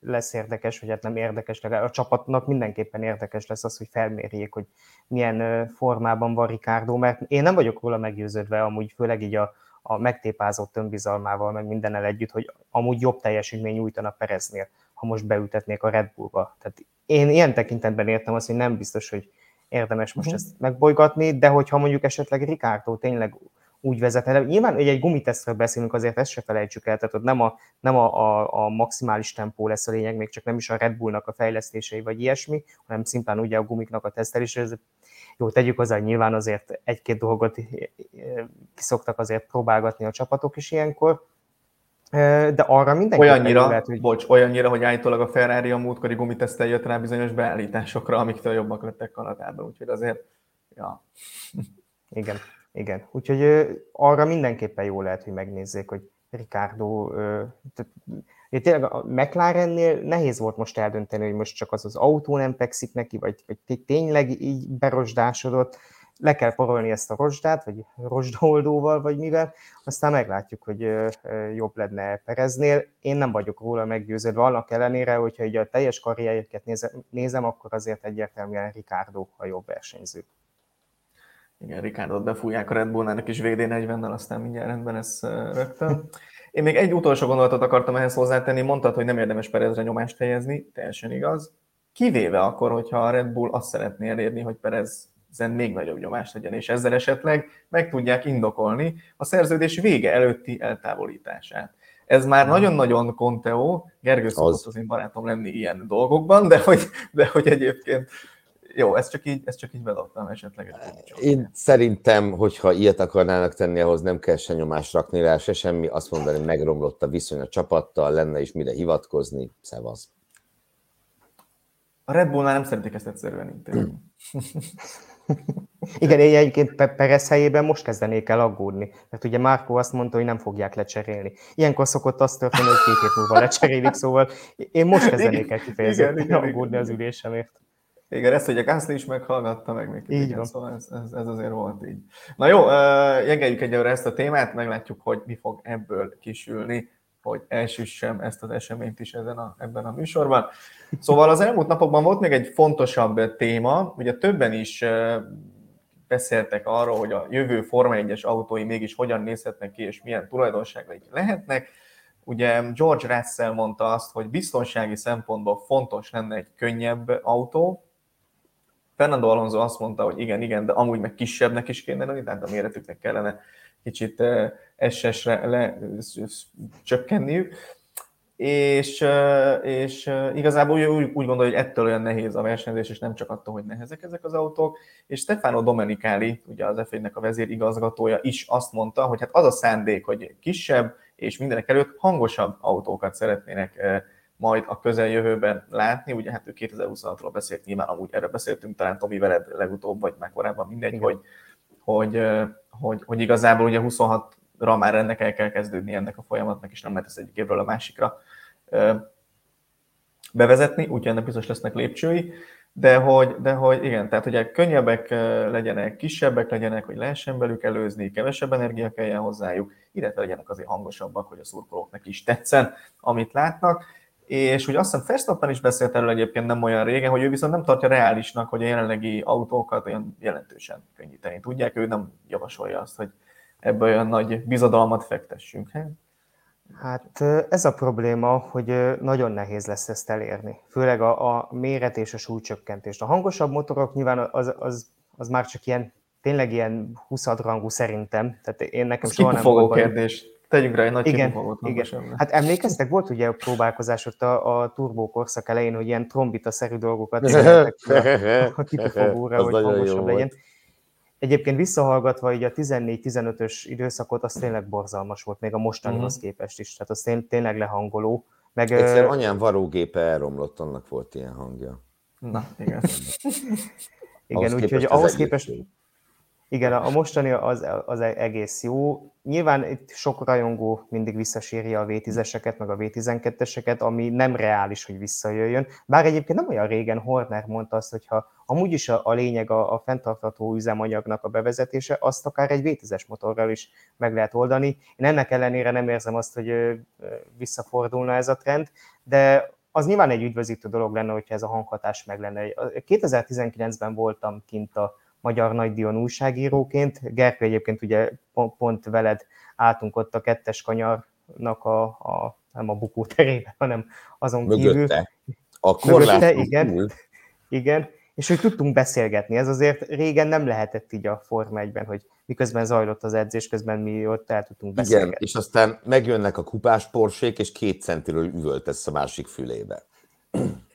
lesz érdekes, vagy hát nem érdekes, de a csapatnak mindenképpen érdekes lesz az, hogy felmérjék, hogy milyen formában van Ricardo, mert én nem vagyok róla meggyőződve, amúgy főleg így a, a megtépázott önbizalmával, meg mindennel együtt, hogy amúgy jobb teljesítmény nyújtana Pereznél, ha most beültetnék a Red Bullba. Tehát én ilyen tekintetben értem azt, hogy nem biztos, hogy érdemes most uh-huh. ezt megbolygatni, de hogyha mondjuk esetleg Ricardo tényleg úgy vezet, de nyilván hogy egy gumitesztről beszélünk, azért ezt se felejtsük el, tehát ott nem a, nem a, a, a maximális tempó lesz a lényeg, még csak nem is a Red Bullnak a fejlesztései vagy ilyesmi, hanem szimplán ugye a gumiknak a tesztelése. Ez, jó, tegyük hozzá, hogy nyilván azért egy-két dolgot kiszoktak azért próbálgatni a csapatok is ilyenkor, de arra mindenki olyannyira, lehet, hogy... bocs, olyannyira, hogy állítólag a Ferrari a múltkori gumitesztel jött rá bizonyos beállításokra, amiktől jobbak lettek Kanadában, úgyhogy azért, ja. Igen, igen. Úgyhogy arra mindenképpen jó lehet, hogy megnézzék, hogy Ricardo, tehát, tényleg a McLarennél nehéz volt most eldönteni, hogy most csak az az autó nem pekszik neki, vagy, vagy tényleg így berosdásodott le kell porolni ezt a rozsdát, vagy rozsdoldóval, vagy mivel, aztán meglátjuk, hogy jobb lenne Pereznél. Én nem vagyok róla meggyőződve, annak ellenére, hogyha így a teljes karrierjüket nézem, akkor azért egyértelműen Ricardo a jobb versenyző. Igen, Ricardo befújják a Red Bullnának is VD40-nel, aztán mindjárt rendben ez rögtön. Én még egy utolsó gondolatot akartam ehhez hozzátenni, mondtad, hogy nem érdemes Perezre nyomást helyezni, teljesen igaz. Kivéve akkor, hogyha a Red Bull azt szeretné elérni, hogy Perez ezen még nagyobb nyomást legyen, és ezzel esetleg meg tudják indokolni a szerződés vége előtti eltávolítását. Ez már nagyon-nagyon konteó, Gergő szokott az. az én barátom lenni ilyen dolgokban, de hogy, de hogy egyébként jó, ezt csak így, ezt csak így bedobtam esetleg. Én szerintem, hogyha ilyet akarnának tenni, ahhoz nem kell se nyomást rakni rá, se semmi, azt mondani, megromlott a viszony a csapattal, lenne is mire hivatkozni, szevasz. A Red Bullnál nem szeretik ezt egyszerűen intézni. Igen, én egyébként Perez helyében most kezdenék el aggódni. Mert ugye Márko azt mondta, hogy nem fogják lecserélni. Ilyenkor szokott azt történni, hogy két hét múlva lecserélik, szóval én most kezdenék el kifejezetten aggódni az ülésemért. Igen, ezt ugye Gászli is meghallgatta, meg még így igen, van. szóval ez, ez, ez, azért volt így. Na jó, jegeljük egyelőre ezt a témát, meglátjuk, hogy mi fog ebből kisülni hogy elsüssem ezt az eseményt is ezen a, ebben a műsorban. Szóval az elmúlt napokban volt még egy fontosabb téma, ugye többen is beszéltek arról, hogy a jövő Forma 1-es autói mégis hogyan nézhetnek ki, és milyen tulajdonságai lehetnek. Ugye George Russell mondta azt, hogy biztonsági szempontból fontos lenne egy könnyebb autó. Fernando Alonso azt mondta, hogy igen, igen, de amúgy meg kisebbnek is kéne lenni, tehát a méretüknek kellene kicsit SS-re le, csökkenniük, és, és igazából úgy, úgy gondolja, hogy ettől olyan nehéz a versenyzés, és nem csak attól, hogy nehezek ezek az autók, és Stefano Domenicali, ugye az f nek a vezérigazgatója is azt mondta, hogy hát az a szándék, hogy kisebb és mindenek előtt hangosabb autókat szeretnének majd a közeljövőben látni, ugye hát ő 2026-ról beszélt, nyilván amúgy erről beszéltünk, talán Tomi veled legutóbb, vagy már korábban mindegy, Igen. hogy, hogy hogy, hogy igazából ugye 26-ra már ennek el kell kezdődni ennek a folyamatnak, és nem lehet ezt egyik évről a másikra bevezetni, úgyhogy ennek biztos lesznek lépcsői, de hogy, de hogy igen, tehát ugye könnyebbek legyenek, kisebbek legyenek, hogy lehessen belük előzni, kevesebb energia kelljen hozzájuk, illetve legyenek azért hangosabbak, hogy a szurkolóknak is tetszen, amit látnak és hogy azt hiszem Verstappen is beszélt erről egyébként nem olyan régen, hogy ő viszont nem tartja reálisnak, hogy a jelenlegi autókat olyan jelentősen könnyíteni tudják, ő nem javasolja azt, hogy ebből olyan nagy bizadalmat fektessünk. He? Hát ez a probléma, hogy nagyon nehéz lesz ezt elérni. Főleg a, a méret és a súlycsökkentést. A hangosabb motorok nyilván az, az, az már csak ilyen, tényleg ilyen 20 rangú szerintem. Tehát én nekem soha nem volt kérdés. Tegyünk rá egy nagy igen, igen. Hát emlékeztek, volt ugye a próbálkozás ott a, a turbó korszak elején, hogy ilyen trombita-szerű dolgokat a, a kipufogóra, hogy hangosabb legyen. Egyébként visszahallgatva így a 14-15-ös időszakot, az tényleg borzalmas volt, még a mostanihoz uh-huh. képest is. Tehát az tény, tényleg lehangoló. Meg, Egyszer anyám varógépe elromlott, annak volt ilyen hangja. Na, igen. igen, úgyhogy ahhoz képest, igen, a mostani az, az egész jó. Nyilván itt sok rajongó mindig visszasírja a V10-eseket, meg a V12-eseket, ami nem reális, hogy visszajöjjön. Bár egyébként nem olyan régen Horner mondta azt, hogy ha amúgy is a, a lényeg a, a fenntartható üzemanyagnak a bevezetése, azt akár egy V10-es motorral is meg lehet oldani. Én ennek ellenére nem érzem azt, hogy visszafordulna ez a trend, de az nyilván egy üdvözítő dolog lenne, hogyha ez a hanghatás meg lenne. 2019-ben voltam kint a magyar nagydíjon újságíróként. Gerkő egyébként ugye pont, pont veled álltunk ott a kettes kanyarnak a, a nem a bukó terében, hanem azon Mögötte. kívül. A Mögötte, igen, igen, és hogy tudtunk beszélgetni. Ez azért régen nem lehetett így a Forma 1-ben, hogy miközben zajlott az edzés, közben mi ott el tudtunk beszélgetni. Igen, és aztán megjönnek a kupás porsék, és két centiről üvöltesz a másik fülébe.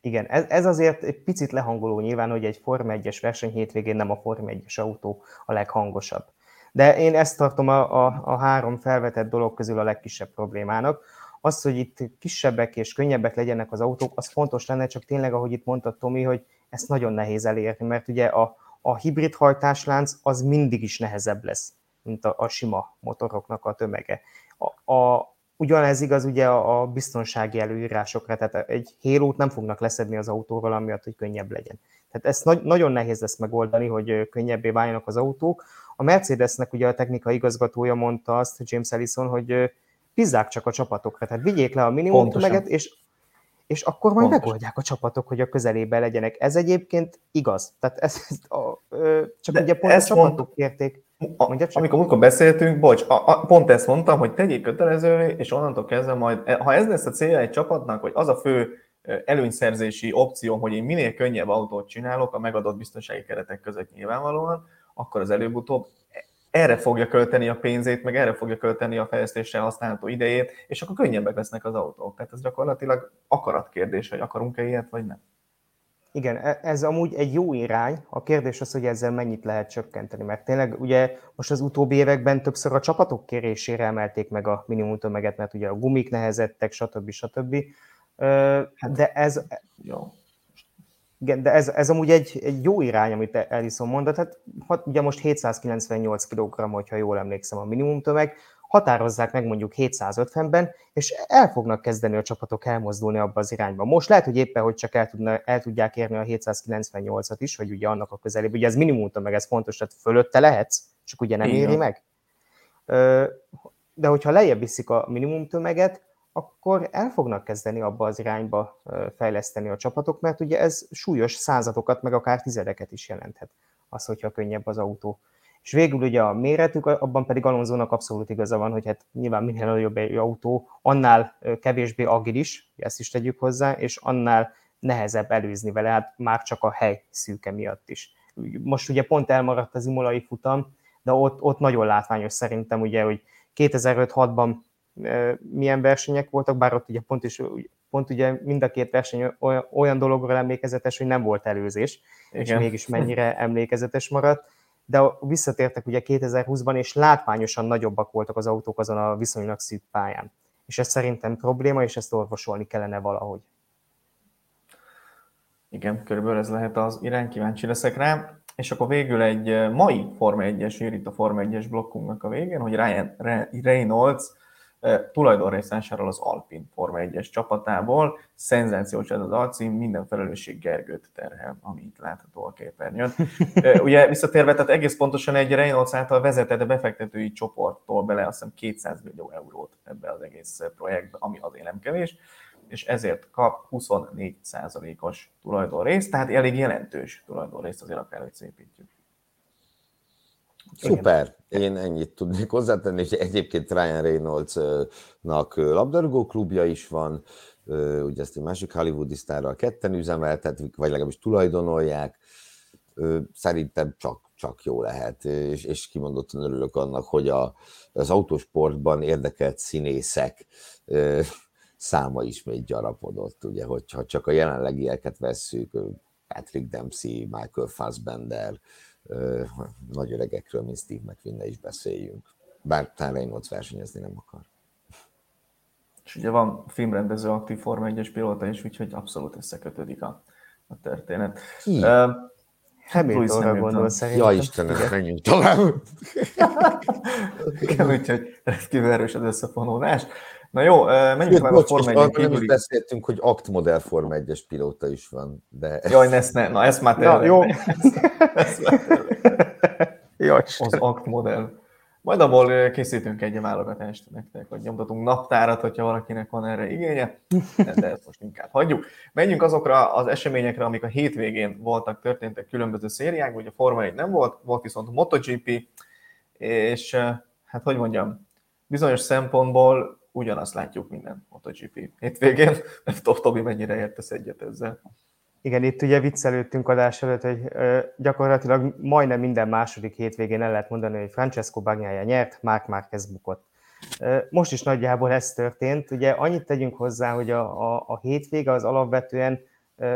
Igen, ez, ez azért egy picit lehangoló nyilván, hogy egy Forma 1-es verseny hétvégén nem a Forma 1-es autó a leghangosabb. De én ezt tartom a, a, a három felvetett dolog közül a legkisebb problémának. Az, hogy itt kisebbek és könnyebbek legyenek az autók, az fontos lenne, csak tényleg, ahogy itt mondta Tomi, hogy ezt nagyon nehéz elérni, mert ugye a, a hibrid hajtáslánc az mindig is nehezebb lesz, mint a, a sima motoroknak a tömege. A, a, Ugyanez igaz ugye a biztonsági előírásokra, tehát egy hélót nem fognak leszedni az autóról, amiatt, hogy könnyebb legyen. Tehát ezt nagy, nagyon nehéz lesz megoldani, hogy könnyebbé váljanak az autók. A Mercedesnek ugye a technikai igazgatója mondta azt, James Ellison, hogy bízzák csak a csapatokra, tehát vigyék le a minimum tömeget, és, és akkor majd Pontosan. megoldják a csapatok, hogy a közelébe legyenek. Ez egyébként igaz. Tehát ez, a, csak De ugye pont a csapatok mond... kérték a, amikor múltkor beszéltünk, bocs, a, a, pont ezt mondtam, hogy tegyék kötelezővé, és onnantól kezdve majd, e, ha ez lesz a célja egy csapatnak, hogy az a fő e, előnyszerzési opció, hogy én minél könnyebb autót csinálok a megadott biztonsági keretek között nyilvánvalóan, akkor az előbb-utóbb erre fogja költeni a pénzét, meg erre fogja költeni a fejlesztéssel használható idejét, és akkor könnyebbek lesznek az autók. Tehát ez gyakorlatilag akaratkérdés, hogy akarunk-e ilyet, vagy nem. Igen, e, ez amúgy egy jó irány. A kérdés az, hogy ezzel mennyit lehet csökkenteni, mert tényleg ugye most az utóbbi években többször a csapatok kérésére emelték meg a minimum tömeget, mert ugye a gumik nehezettek, stb. stb. Hát, de ez... Jó. Igen, de ez, ez amúgy egy, egy jó irány, amit Ellison mondott. Hát, ugye most 798 kg, hogyha jól emlékszem a minimum tömeg, határozzák meg mondjuk 750-ben, és el fognak kezdeni a csapatok elmozdulni abba az irányba. Most lehet, hogy éppen, hogy csak el, tudna, el tudják érni a 798-at is, hogy ugye annak a közelében, ugye ez minimum meg ez fontos, tehát fölötte lehetsz, csak ugye nem éri meg. De hogyha lejjebb viszik a minimum tömeget, akkor el fognak kezdeni abba az irányba fejleszteni a csapatok, mert ugye ez súlyos századokat, meg akár tizedeket is jelenthet, az, hogyha könnyebb az autó. És végül ugye a méretük, abban pedig Alonzónak abszolút igaza van, hogy hát nyilván minél nagyobb egy autó, annál kevésbé agilis, ezt is tegyük hozzá, és annál nehezebb előzni vele, hát már csak a hely szűke miatt is. Most ugye pont elmaradt az imolai futam, de ott, ott nagyon látványos szerintem ugye, hogy 2005-6-ban milyen versenyek voltak, bár ott ugye pont, is, pont ugye mind a két verseny olyan, olyan dologról emlékezetes, hogy nem volt előzés, Igen. és mégis mennyire emlékezetes maradt de visszatértek ugye 2020-ban, és látványosan nagyobbak voltak az autók azon a viszonylag szűk pályán. És ez szerintem probléma, és ezt orvosolni kellene valahogy. Igen, körülbelül ez lehet az irány, kíváncsi leszek rá. És akkor végül egy mai Forma 1-es, jön itt a Forma 1-es blokkunknak a végén, hogy Ryan Reynolds tulajdonrészt vásárol az Alpin Forma 1-es csapatából. Szenzációs ez az alcím, minden felelősség Gergőt terhel, ami itt látható a képernyőn. Ugye visszatérve, tehát egész pontosan egy Reynolds által vezetett befektetői csoporttól bele azt hiszem 200 millió eurót ebbe az egész projektbe, ami azért nem kevés, és ezért kap 24%-os tulajdonrészt, tehát elég jelentős tulajdonrészt azért akár, hogy szépítjük. Szuper, én ennyit tudnék hozzátenni, és egyébként Ryan Reynoldsnak labdarúgó klubja is van, ugye ezt egy másik hollywoodi sztárral ketten üzemeltetik, vagy legalábbis tulajdonolják, szerintem csak, csak jó lehet, és, és kimondottan örülök annak, hogy a, az autósportban érdekelt színészek száma ismét gyarapodott, ugye, hogyha csak a jelenlegieket vesszük, Patrick Dempsey, Michael Fassbender, nagy öregekről, mint Steve mcqueen is beszéljünk. Bár talán Reynolds versenyezni nem akar. És ugye van filmrendező aktív Forma 1-es pilóta is, úgyhogy abszolút összekötődik a a történet. Ki? Uh, Hamiltonra gondol szerintem. Ja Istenem, menjünk tovább. Igen, úgyhogy rendkívül erős az összefonódás. Na jó, menjünk tovább a Forma 1 kívüli. beszéltünk, hogy aktmodell Forma 1-es pilóta is van. De... Jaj, ezt ne, na ezt már tényleg. Na, jó. ezt már. Jaj, az aktmodell. Majd abból készítünk egy válogatást nektek, vagy nyomtatunk naptárat, hogyha valakinek van erre igénye, de ezt most inkább hagyjuk. Menjünk azokra az eseményekre, amik a hétvégén voltak, történtek különböző szériák, ugye a Forma 1 nem volt, volt viszont MotoGP, és hát hogy mondjam, bizonyos szempontból ugyanazt látjuk minden MotoGP hétvégén, nem tudom, Tobi mennyire értesz egyet ezzel. Igen, itt ugye viccelődtünk adás előtt, hogy ö, gyakorlatilag majdnem minden második hétvégén el lehet mondani, hogy Francesco Bagnaia nyert, Mark Marquez bukott. Ö, most is nagyjából ez történt. Ugye annyit tegyünk hozzá, hogy a, a, a hétvége az alapvetően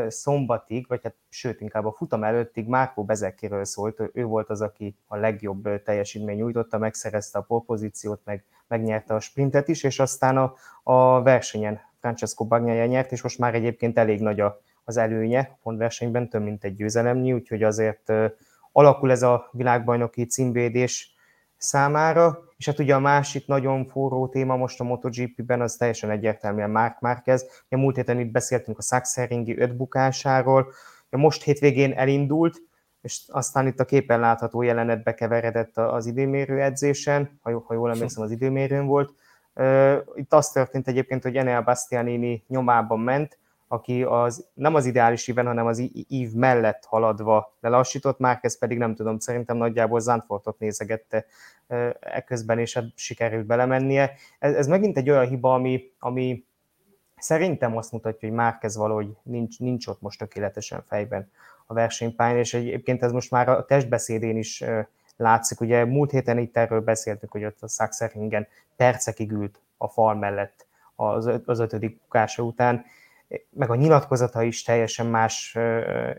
szombatig, vagy hát sőt inkább a futam előttig Márkó Bezekiről szólt, ő volt az, aki a legjobb teljesítmény nyújtotta, megszerezte a polpozíciót, meg megnyerte a sprintet is, és aztán a, a versenyen Francesco Bagnaia nyert, és most már egyébként elég nagy a, az előnye pontversenyben, több mint egy győzelemnyi, úgyhogy azért alakul ez a világbajnoki címvédés számára, és hát ugye a másik nagyon forró téma most a MotoGP-ben az teljesen egyértelműen Mark Marquez. A múlt héten itt beszéltünk a Sachsenringi öt bukásáról, most hétvégén elindult, és aztán itt a képen látható jelenetbe keveredett az időmérő edzésen, ha, ha jól emlékszem, az időmérőn volt. Itt az történt egyébként, hogy Enel Bastianini nyomában ment, aki az, nem az ideális íven, hanem az ív mellett haladva lelassított, ez pedig nem tudom, szerintem nagyjából Zandfortot nézegette ekközben, és hát sikerült belemennie. Ez, ez megint egy olyan hiba, ami, ami szerintem azt mutatja, hogy Márkez valahogy nincs, nincs ott most tökéletesen fejben a versenypályán, és egyébként ez most már a testbeszédén is látszik. Ugye múlt héten itt erről beszéltünk, hogy ott a Sachsenringen percekig ült a fal mellett az, az ötödik bukása után, meg a nyilatkozata is teljesen más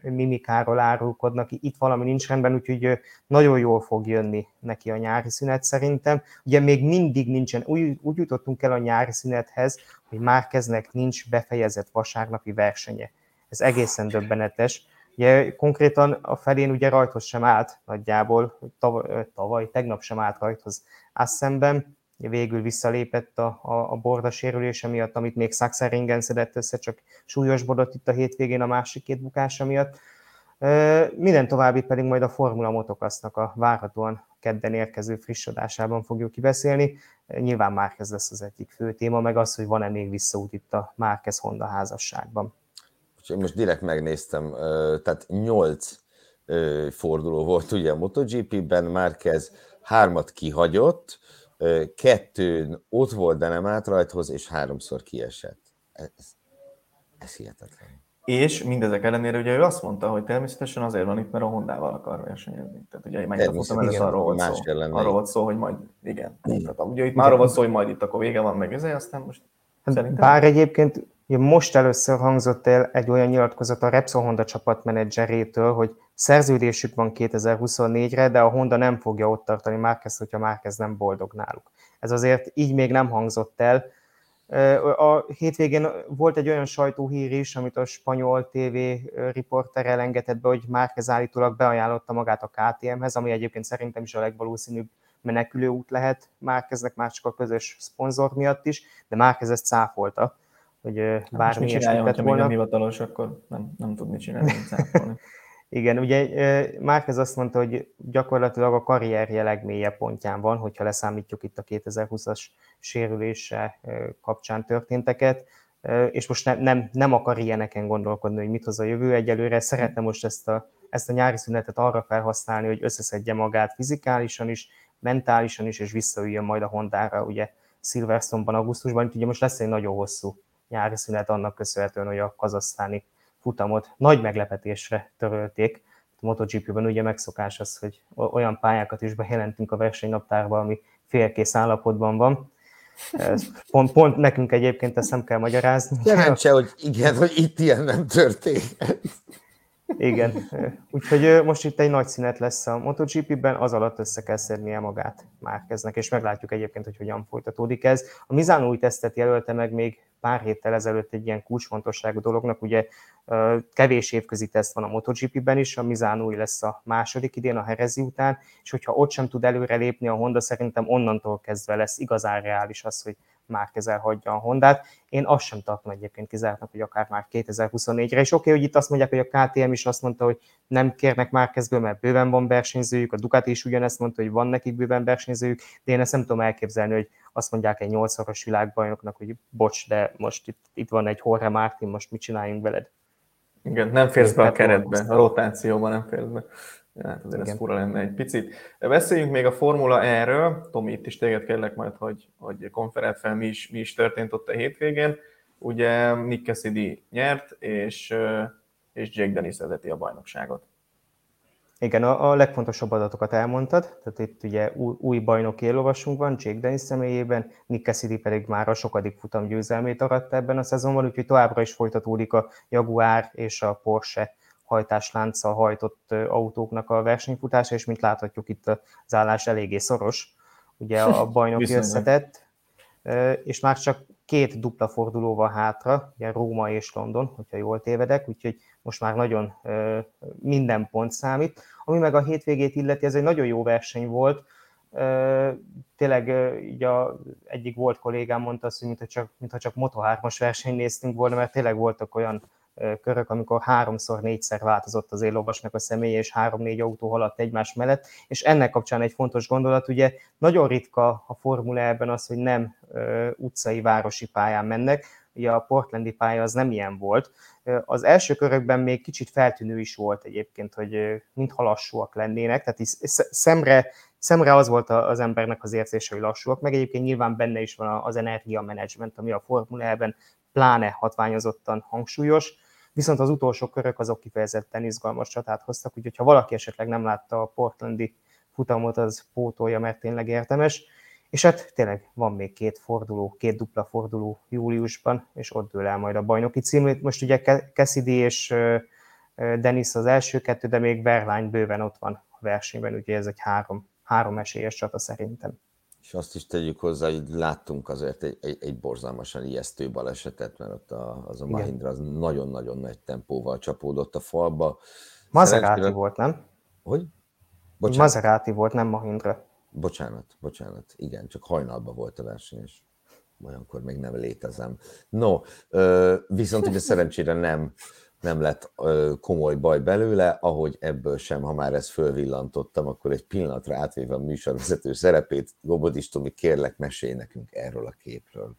mimikáról árulkodnak, itt valami nincs rendben, úgyhogy nagyon jól fog jönni neki a nyári szünet szerintem. Ugye még mindig nincsen, úgy, úgy jutottunk el a nyári szünethez, hogy már kezdnek nincs befejezett vasárnapi versenye. Ez egészen döbbenetes. Ugye konkrétan a felén ugye rajthoz sem állt nagyjából, tavaly, tavaly tegnap sem állt rajthoz Assemben, végül visszalépett a, a, a borda sérülése miatt, amit még Sachsenringen szedett össze, csak súlyosbodott itt a hétvégén a másik két bukása miatt. Minden további pedig majd a Formula Motokasznak a várhatóan kedden érkező friss adásában fogjuk kibeszélni. Nyilván Márquez lesz az egyik fő téma, meg az, hogy van-e még visszaút itt a Márquez Honda házasságban. Most direkt megnéztem, tehát nyolc forduló volt ugye a MotoGP-ben, Márquez hármat kihagyott, kettőn ott volt, de nem állt rajthoz, és háromszor kiesett. Ez, ez hihetetlen. És mindezek ellenére ugye ő azt mondta, hogy természetesen azért van itt, mert a Hondával akar versenyezni. Tehát ugye megtapottam először arról volt szó, arról volt szó, hogy majd, igen. Tehát, ugye itt már arról volt szó, hogy majd itt akkor vége van, meg ezért, aztán most hát Szerintem... Bár egyébként most először hangzott el egy olyan nyilatkozat a Repsol Honda csapatmenedzserétől, hogy szerződésük van 2024-re, de a Honda nem fogja ott tartani Márquez, hogyha Márquez nem boldog náluk. Ez azért így még nem hangzott el. A hétvégén volt egy olyan sajtóhír is, amit a spanyol TV riporter elengedett be, hogy Márquez állítólag beajánlotta magát a KTM-hez, ami egyébként szerintem is a legvalószínűbb menekülő út lehet Márkeznek, már csak a közös szponzor miatt is, de Márkez ezt cáfolta, hogy hát bármi ilyesmit lett volna. nem hivatalos, akkor nem, nem tud mit csinálni, cáfolni. Igen, ugye Márkez azt mondta, hogy gyakorlatilag a karrierje legmélyebb pontján van, hogyha leszámítjuk itt a 2020-as sérülése kapcsán történteket, és most nem, nem, nem akar ilyeneken gondolkodni, hogy mit hoz a jövő egyelőre, szeretne most ezt a, ezt a nyári szünetet arra felhasználni, hogy összeszedje magát fizikálisan is, mentálisan is, és visszaüljön majd a Hondára, ugye Silverstone-ban, augusztusban, ugye most lesz egy nagyon hosszú nyári szünet annak köszönhetően, hogy a kazasztáni futamot nagy meglepetésre törölték. A MotoGP-ben ugye megszokás az, hogy olyan pályákat is bejelentünk a versenynaptárba, ami félkész állapotban van. Pont, pont nekünk egyébként ezt nem kell magyarázni. Szerencse, hogy igen, hogy itt ilyen nem történt. Igen, úgyhogy most itt egy nagy szünet lesz a MotoGP-ben, az alatt össze kell szednie magát Márkeznek, és meglátjuk egyébként, hogy hogyan folytatódik ez. A Mizán új tesztet jelölte meg még pár héttel ezelőtt egy ilyen kulcsfontosságú dolognak, ugye kevés évközi teszt van a MotoGP-ben is, a Mizánói lesz a második idén a Herezi után, és hogyha ott sem tud előrelépni a Honda, szerintem onnantól kezdve lesz igazán reális az, hogy már kezel hagyja a Hondát. Én azt sem tartom egyébként kizártnak, hogy akár már 2024-re. És oké, okay, hogy itt azt mondják, hogy a KTM is azt mondta, hogy nem kérnek már kezdből, mert bőven van versenyzőjük, a Ducati is ugyanezt mondta, hogy van nekik bőven versenyzőjük, de én ezt nem tudom elképzelni, hogy azt mondják egy 8 világbajnoknak, hogy bocs, de most itt, itt van egy Jorge Martin, most mit csináljunk veled? Igen, nem férsz be a keretbe, a rotációban nem férsz be. Hát azért Igen. ez fura lenne egy picit. Beszéljünk még a Formula E-ről. Tomi, itt is téged kérlek majd, hogy, hogy konferált fel, mi is, mi is történt ott a hétvégén. Ugye Nick Cassidy nyert, és, és Jake Dennis vezeti a bajnokságot. Igen, a, a legfontosabb adatokat elmondtad, tehát itt ugye új, új bajnok éllovasunk van, Jake Dennis személyében, Nick Cassidy pedig már a sokadik futam győzelmét aratta ebben a szezonban, úgyhogy továbbra is folytatódik a Jaguar és a Porsche hajtáslánccal hajtott autóknak a versenyfutása, és mint láthatjuk itt az állás eléggé szoros, ugye a bajnoki összetett, és már csak két dupla fordulóval hátra, ugye Róma és London, hogyha jól tévedek, úgyhogy most már nagyon minden pont számít. Ami meg a hétvégét illeti, ez egy nagyon jó verseny volt, tényleg így a, egyik volt kollégám mondta azt, hogy mintha csak, mintha csak Moto3-as verseny néztünk volna, mert tényleg voltak olyan körök, amikor háromszor, négyszer változott az éllovasnak a személye, és három-négy autó haladt egymás mellett, és ennek kapcsán egy fontos gondolat, ugye nagyon ritka a Formula az, hogy nem utcai, városi pályán mennek, ugye a portlandi pálya az nem ilyen volt. Az első körökben még kicsit feltűnő is volt egyébként, hogy mintha lassúak lennének, tehát szemre, szemre az volt az embernek az érzése, hogy lassúak, meg egyébként nyilván benne is van az energia management, ami a Formula ebben pláne hatványozottan hangsúlyos viszont az utolsó körök azok kifejezetten izgalmas csatát hoztak, úgyhogy ha valaki esetleg nem látta a portlandi futamot, az pótolja, mert tényleg értemes. És hát tényleg van még két forduló, két dupla forduló júliusban, és ott dől el majd a bajnoki cím. Most ugye Cassidy és Dennis az első kettő, de még Berlány bőven ott van a versenyben, úgyhogy ez egy három, három esélyes csata szerintem és azt is tegyük hozzá, hogy láttunk azért egy, egy, egy borzalmasan ijesztő balesetet, mert ott a, az a Mahindra az nagyon-nagyon nagy tempóval csapódott a falba. Maserati Szerencsére... volt, nem? Hogy? Bocsánat. Maserati volt, nem Mahindra. Bocsánat, bocsánat, igen, csak hajnalban volt a verseny, és olyankor még nem létezem. No, viszont ugye szerencsére nem nem lett komoly baj belőle, ahogy ebből sem, ha már ezt fölvillantottam, akkor egy pillanatra átvéve a műsorvezető szerepét, Gobodis Tomi, kérlek, mesélj nekünk erről a képről.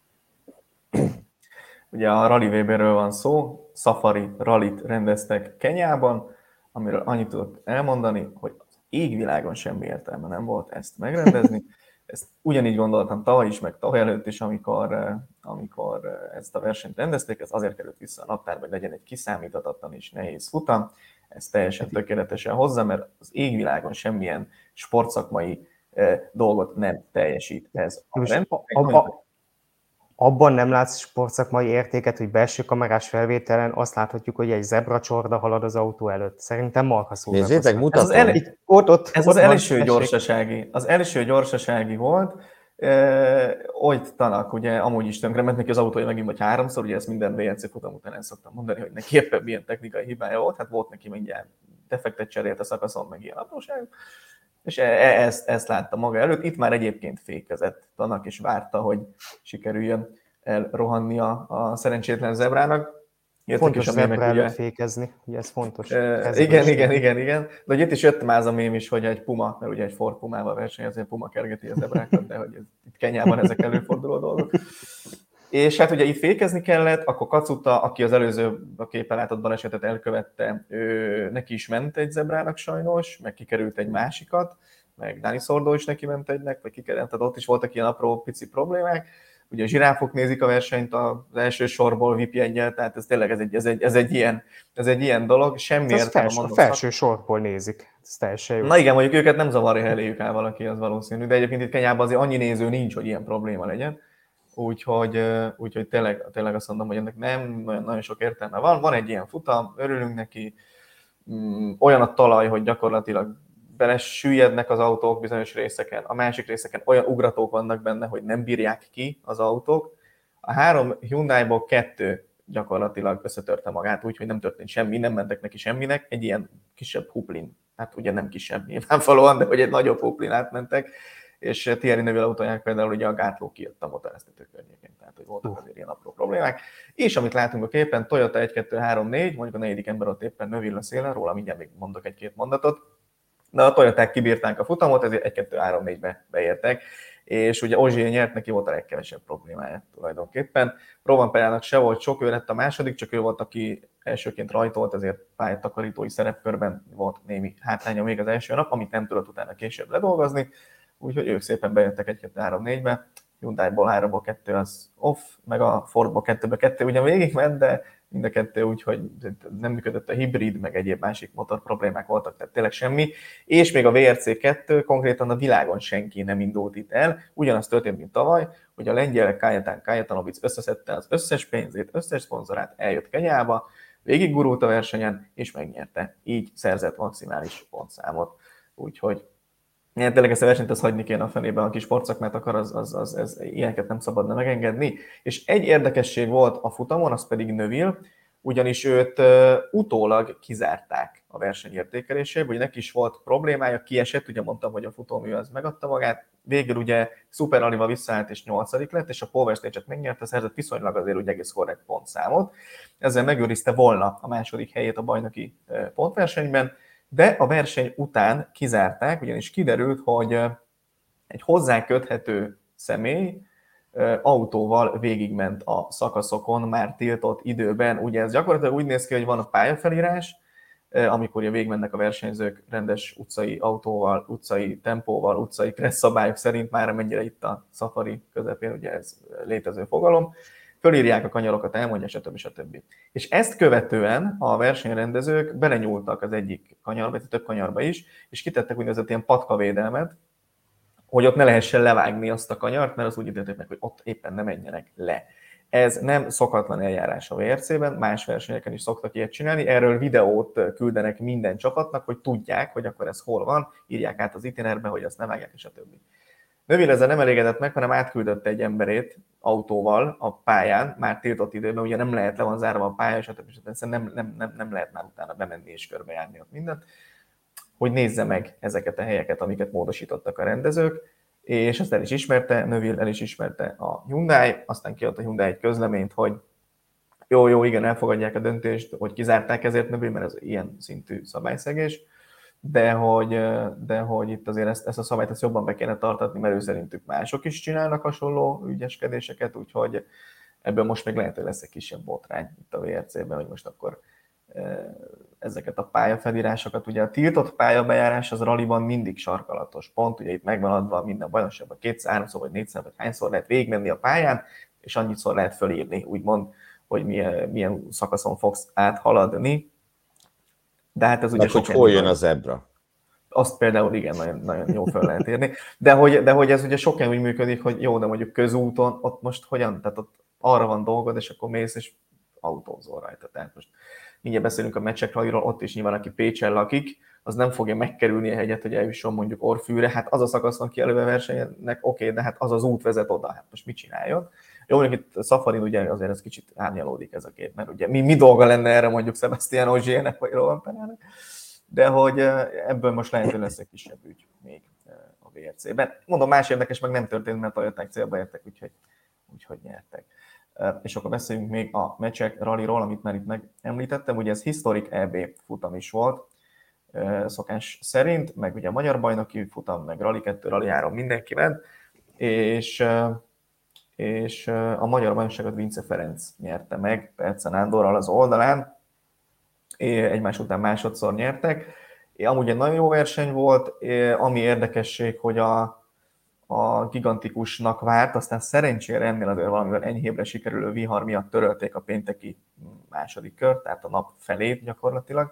Ugye a Rally Weberről van szó, Safari Rallyt rendeztek Kenyában, amiről annyit tudok elmondani, hogy az égvilágon semmi értelme nem volt ezt megrendezni. Ezt ugyanígy gondoltam tavaly is, meg tavaly előtt is, amikor, eh, amikor eh, ezt a versenyt rendezték, ez azért került vissza a naptárba, hogy legyen egy kiszámíthatatlan és nehéz futam. Ez teljesen tökéletesen hozza, mert az égvilágon semmilyen sportszakmai eh, dolgot nem teljesít ez. A, a, a, abban nem látsz sportszakmai értéket, hogy belső kamerás felvételen azt láthatjuk, hogy egy zebra csorda halad az autó előtt. Szerintem marha szó. Nézzétek, mutatom. Ez, az, el, itt, ott, ott, ez ott az első gyorsasági. Az első gyorsasági volt, Olyt Tanak, ugye amúgy is tönkre ment neki az autója megint vagy háromszor, ugye ezt minden BNC futam után el szoktam mondani, hogy neki éppen milyen technikai hibája volt, hát volt neki mindjárt defektet cserélt a szakaszon, meg ilyen apróságok és e, e, ezt, ezt látta maga előtt. Itt már egyébként fékezett Tanak, és várta, hogy sikerüljön elrohanni a, a szerencsétlen zebrának. Jöttek fontos is a mémek, ugye, fékezni, ugye ez fontos. E, igen, igen, igen, igen. De ugye itt is jött már az a mém is, hogy egy puma, mert ugye egy Ford Pumával versenyez, egy puma kergeti a zebrákat, de hogy ez, itt Kenyában ezek előforduló dolgok. És hát ugye itt fékezni kellett, akkor Kacuta, aki az előző a képen látott balesetet elkövette, ő, neki is ment egy zebrának sajnos, meg kikerült egy másikat, meg Dani Szordó is neki ment egynek, vagy kikerült, tehát ott is voltak ilyen apró pici problémák. Ugye a zsiráfok nézik a versenyt az első sorból VIP egyel, tehát ez tényleg ez egy, ez egy, ez egy, ilyen, ez egy ilyen dolog, semmi ez értelme fels, A felső sorból nézik, ez teljesen jó. Na igen, mondjuk őket nem zavarja, ha eléjük áll valaki, az valószínű, de egyébként itt Kenyában azért annyi néző nincs, hogy ilyen probléma legyen Úgyhogy, úgyhogy tényleg, tényleg azt mondom, hogy ennek nem nagyon sok értelme van. Van egy ilyen futam, örülünk neki, mm, olyan a talaj, hogy gyakorlatilag belesüllyednek az autók bizonyos részeken, a másik részeken olyan ugratók vannak benne, hogy nem bírják ki az autók. A három Hyundai-ból kettő gyakorlatilag összetörte magát, úgyhogy nem történt semmi, nem mentek neki semminek, egy ilyen kisebb huplin, hát ugye nem kisebb nyilvánvalóan, de hogy egy nagyobb huplin átmentek, és Thierry Neuville autóják például ugye a gátló kijött a motoresztető környékén, tehát hogy voltak azért ilyen apró problémák. És amit látunk a képen, Toyota 1, 2, 3, 4, mondjuk a negyedik ember ott éppen Neuville a szélen, róla mindjárt még mondok egy-két mondatot, de a Toyoták kibírták a futamot, ezért 1, 2, 3, 4-be beértek. És ugye Ozsié nyert, neki volt a legkevesebb problémája tulajdonképpen. Rovan Perának se volt sok, ő lett a második, csak ő volt, aki elsőként rajtolt, ezért pályatakarítói szerepkörben volt némi hátránya még az első nap, amit nem tudott utána később ledolgozni, úgyhogy ők szépen bejöttek 1-2-3-4-be, Hyundai-ból 3-ból 2 az off, meg a Fordból 2-be 2 ugyan végig ment, de mind a kettő úgy, hogy nem működött a hibrid, meg egyéb másik motor problémák voltak, tehát tényleg semmi. És még a VRC2 konkrétan a világon senki nem indult itt el. Ugyanaz történt, mint tavaly, hogy a lengyel Kajetán Kajetanovic összeszedte az összes pénzét, összes szponzorát, eljött Kenyába, végig gurult a versenyen, és megnyerte. Így szerzett maximális pontszámot. Úgyhogy ilyen tényleg ezt a versenyt az hagyni kéne a fenébe, aki sportszakmát akar, az, az, az, ez, ilyeneket nem szabadna megengedni. És egy érdekesség volt a futamon, az pedig Növil, ugyanis őt utólag kizárták a verseny értékeléséből, hogy neki is volt problémája, kiesett, ugye mondtam, hogy a futómű az megadta magát, végül ugye Super Aliva visszaállt és nyolcadik lett, és a Power Stage-et megnyerte, szerzett viszonylag azért úgy egész korrekt pontszámot. Ezzel megőrizte volna a második helyét a bajnoki pontversenyben, de a verseny után kizárták, ugyanis kiderült, hogy egy hozzá köthető személy autóval végigment a szakaszokon már tiltott időben. Ugye ez gyakorlatilag úgy néz ki, hogy van a pályafelírás, amikor ugye végigmennek a versenyzők rendes utcai autóval, utcai tempóval, utcai kressz szerint, már amennyire itt a safari közepén, ugye ez létező fogalom, fölírják a kanyarokat, elmondja, stb. stb. És ezt követően a versenyrendezők belenyúltak az egyik kanyarba, vagy több kanyarba is, és kitettek úgynevezett ilyen patkavédelmet, hogy ott ne lehessen levágni azt a kanyart, mert az úgy ítélték meg, hogy ott éppen nem menjenek le. Ez nem szokatlan eljárás a VRC-ben, más versenyeken is szoktak ilyet csinálni. Erről videót küldenek minden csapatnak, hogy tudják, hogy akkor ez hol van, írják át az itinerbe, hogy azt ne vágják, és a többi. Növil ezzel nem elégedett meg, hanem átküldött egy emberét autóval a pályán, már tiltott időben, ugye nem lehet, le van zárva a pálya, stb. stb. Nem, nem, nem, nem lehet már utána bemenni és körbejárni ott mindent, hogy nézze meg ezeket a helyeket, amiket módosítottak a rendezők, és ezt el is ismerte, Növil el is ismerte a Hyundai, aztán kiadta a Hyundai egy közleményt, hogy jó, jó, igen, elfogadják a döntést, hogy kizárták ezért Növil, mert ez ilyen szintű szabályszegés, de hogy, de hogy itt azért ezt, ezt a szabályt ezt jobban be kéne tartatni, mert ő szerintük mások is csinálnak hasonló ügyeskedéseket, úgyhogy ebből most még lehet, hogy lesz egy kisebb botrány itt a VRC-ben, hogy most akkor ezeket a pályafelírásokat. Ugye a tiltott pályabejárás az raliban mindig sarkalatos pont, ugye itt megvan adva minden bajnokságban kétszer, háromszor vagy négyszer, vagy hányszor lehet végigmenni a pályán, és annyitszor lehet fölírni, úgymond, hogy milyen, milyen szakaszon fogsz áthaladni, de hát ez ugye hogy hol jön az ebra? Azt például igen, nagyon, nagyon jó fel lehet érni. De hogy, de hogy ez ugye sokan úgy működik, hogy jó, de mondjuk közúton, ott most hogyan, tehát ott arra van dolgod, és akkor mész, és autózol rajta. Tehát most mindjárt beszélünk a meccsek ott is nyilván, aki Pécsen lakik, az nem fogja megkerülni a hegyet, hogy eljusson mondjuk Orfűre, hát az a szakasz van kijelölve versenynek, oké, de hát az az út vezet oda, hát most mit csináljon? Jó, mondjuk itt Szafarin ugye azért ez kicsit árnyalódik ez a kép, mert ugye mi, mi dolga lenne erre mondjuk Sebastian Ozsiének vagy Rowan Penának, de hogy ebből most lehet, hogy lesz egy kisebb ügy még a VRC-ben. Mondom, más érdekes meg nem történt, mert a Toyoták célba értek, úgyhogy, úgyhogy nyertek. És akkor beszéljünk még a meccsek rallyról, amit már itt megemlítettem. Ugye ez historik EB futam is volt, szokás szerint, meg ugye a magyar bajnoki futam, meg Rally 2, Rally 3 mindenki ment, és és a magyar bajnokságot Vince Ferenc nyerte meg Perce Nándorral az oldalán, egymás után másodszor nyertek. Amúgy egy nagyon jó verseny volt, ami érdekesség, hogy a, a gigantikusnak várt, aztán szerencsére ennél azért valamivel enyhébre sikerülő vihar miatt törölték a pénteki második kört, tehát a nap felét gyakorlatilag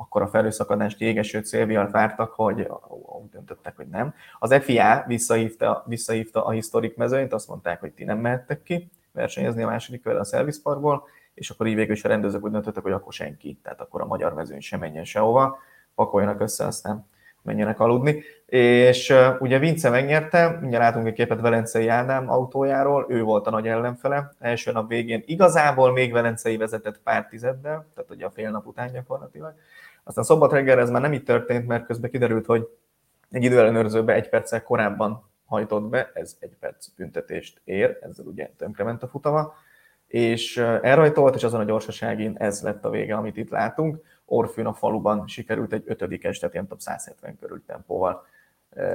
akkor a felőszakadást jégeső célvihar vártak, hogy úgy döntöttek, hogy nem. Az FIA visszahívta, visszahívta a historik mezőnyt, azt mondták, hogy ti nem mehettek ki versenyezni a második körre a Service Parkból, és akkor így végül is a rendezők úgy döntöttek, hogy akkor senki, tehát akkor a magyar mezőny sem menjen sehova, pakoljanak össze, aztán menjenek aludni. És ugye Vince megnyerte, mindjárt látunk egy képet Velencei Ádám autójáról, ő volt a nagy ellenfele. Első nap végén igazából még Velencei vezetett pár tizeddel, tehát ugye a fél nap után gyakorlatilag. Aztán szombat reggel ez már nem így történt, mert közben kiderült, hogy egy időellenőrzőbe egy perccel korábban hajtott be, ez egy perc büntetést ér, ezzel ugye tönkrement a futama, és elrajtolt, és azon a gyorsaságén ez lett a vége, amit itt látunk. Orfűn a faluban sikerült egy ötödikes, tehát ilyen több 170 körül tempóval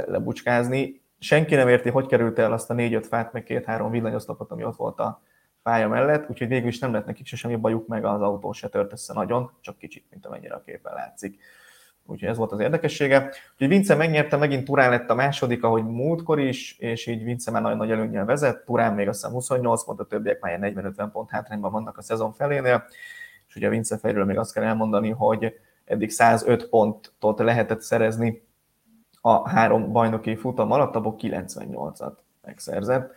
lebucskázni. Senki nem érti, hogy került el azt a négy-öt fát, meg két-három villanyoszlopot, ami ott volt a pálya mellett, úgyhogy végül is nem lett nekik se semmi bajuk, meg az autó se tört össze nagyon, csak kicsit, mint amennyire a képen látszik. Úgyhogy ez volt az érdekessége. Úgyhogy Vince megnyerte, megint Turán lett a második, ahogy múltkor is, és így Vince már nagyon nagy előnyel vezet. Turán még azt hiszem 28 pont, a többiek már 40-50 pont hátrányban vannak a szezon felénél. És ugye a Vince fejről még azt kell elmondani, hogy eddig 105 pontot lehetett szerezni a három bajnoki futam alatt, abból 98-at megszerzett,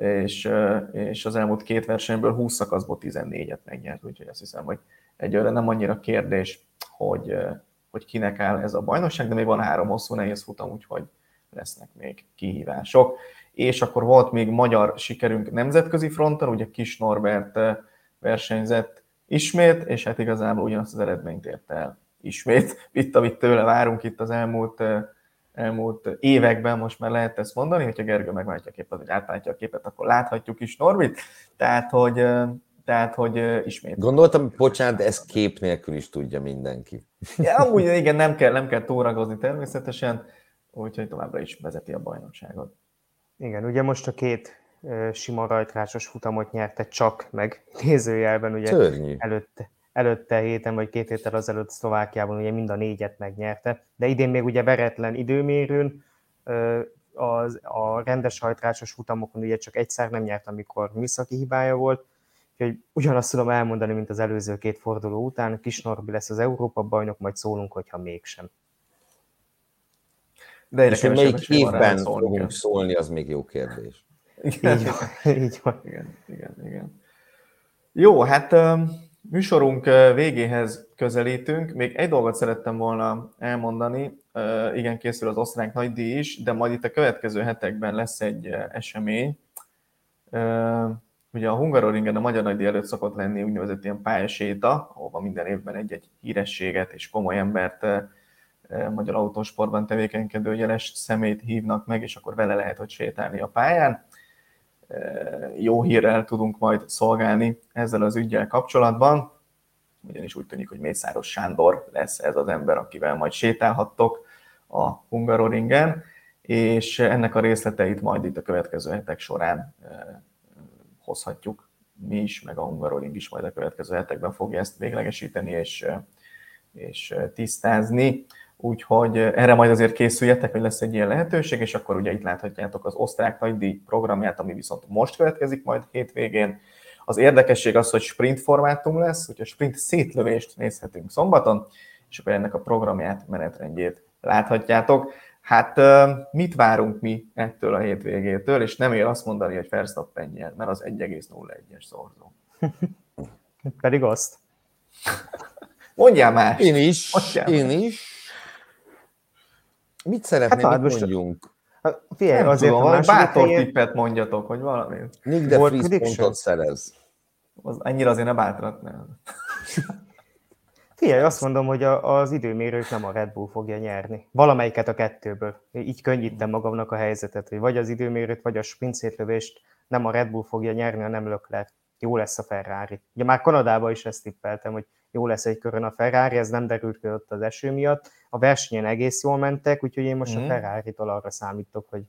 és, és az elmúlt két versenyből 20 szakaszból 14-et megnyert, úgyhogy azt hiszem, hogy egyőre nem annyira kérdés, hogy, hogy kinek áll ez a bajnokság, de még van három hosszú nehéz futam, úgyhogy lesznek még kihívások. És akkor volt még magyar sikerünk nemzetközi fronton, ugye Kis Norbert versenyzett ismét, és hát igazából ugyanazt az eredményt ért el ismét. Itt, amit tőle várunk itt az elmúlt elmúlt években most már lehet ezt mondani, hogyha Gergő megváltja a képet, vagy átváltja a képet, akkor láthatjuk is Norvit, tehát hogy, tehát, hogy ismét. Gondoltam, bocsánat, de ezt kép nélkül is tudja mindenki. Ja, amúgy igen, nem kell, nem kell túragozni természetesen, úgyhogy továbbra is vezeti a bajnokságot. Igen, ugye most a két sima rajtrásos futamot nyerte csak meg, nézőjelben ugye Szörnyű. előtte előtte héten vagy két héttel azelőtt Szlovákiában ugye mind a négyet megnyerte, de idén még ugye veretlen időmérőn, az, a rendes hajtrásos futamokon ugye csak egyszer nem nyert, amikor műszaki hibája volt, úgyhogy ugyanazt tudom elmondani, mint az előző két forduló után, Kis Norbi lesz az Európa bajnok, majd szólunk, hogyha mégsem. De És hogy melyik évben fogunk szólni, az még jó kérdés. Igen. Így van. Így van. Igen, igen, igen. Jó, hát Műsorunk végéhez közelítünk. Még egy dolgot szerettem volna elmondani. Igen, készül az osztrák nagydíj is, de majd itt a következő hetekben lesz egy esemény. Ugye a Hungaroringen a Magyar Nagydíj előtt szokott lenni úgynevezett ilyen pályaséta, ahova minden évben egy-egy hírességet és komoly embert magyar autósportban tevékenykedő jeles szemét hívnak meg, és akkor vele lehet, hogy sétálni a pályán jó hírrel tudunk majd szolgálni ezzel az ügyel kapcsolatban, ugyanis úgy tűnik, hogy Mészáros Sándor lesz ez az ember, akivel majd sétálhattok a Hungaroringen, és ennek a részleteit majd itt a következő hetek során hozhatjuk. Mi is, meg a Hungaroring is majd a következő hetekben fogja ezt véglegesíteni és, és tisztázni úgyhogy erre majd azért készüljetek, hogy lesz egy ilyen lehetőség, és akkor ugye itt láthatjátok az osztrák nagydíj programját, ami viszont most következik majd hétvégén. Az érdekesség az, hogy sprint formátum lesz, úgyhogy sprint szétlövést nézhetünk szombaton, és akkor ennek a programját, menetrendjét láthatjátok. Hát mit várunk mi ettől a hétvégétől, és nem ér azt mondani, hogy Verstappen nyer, mert az 1,01-es szorzó. Pedig azt. Mondjál más. Én is, Mondjál én más. is. Mit szeretnél, hát, mit mondjunk? Hát, figyelj, nem azért tudom, valami bátor helyén... tippet mondjatok, hogy valami. Nick de Fries pontot szerez. Az, annyira azért ne bátrat, nem. Figyelj, azt mondom, hogy a, az időmérőt nem a Red Bull fogja nyerni. Valamelyiket a kettőből. Így könnyítem magamnak a helyzetet, hogy vagy az időmérőt, vagy a sprint nem a Red Bull fogja nyerni, hanem Leclerc. Jó lesz a Ferrari. Ugye már Kanadában is ezt tippeltem, hogy jó lesz egy körön a Ferrari, ez nem derült ki ott az eső miatt. A versenyen egész jól mentek, úgyhogy én most mm. a mhm. Ferrari-tól arra számítok, hogy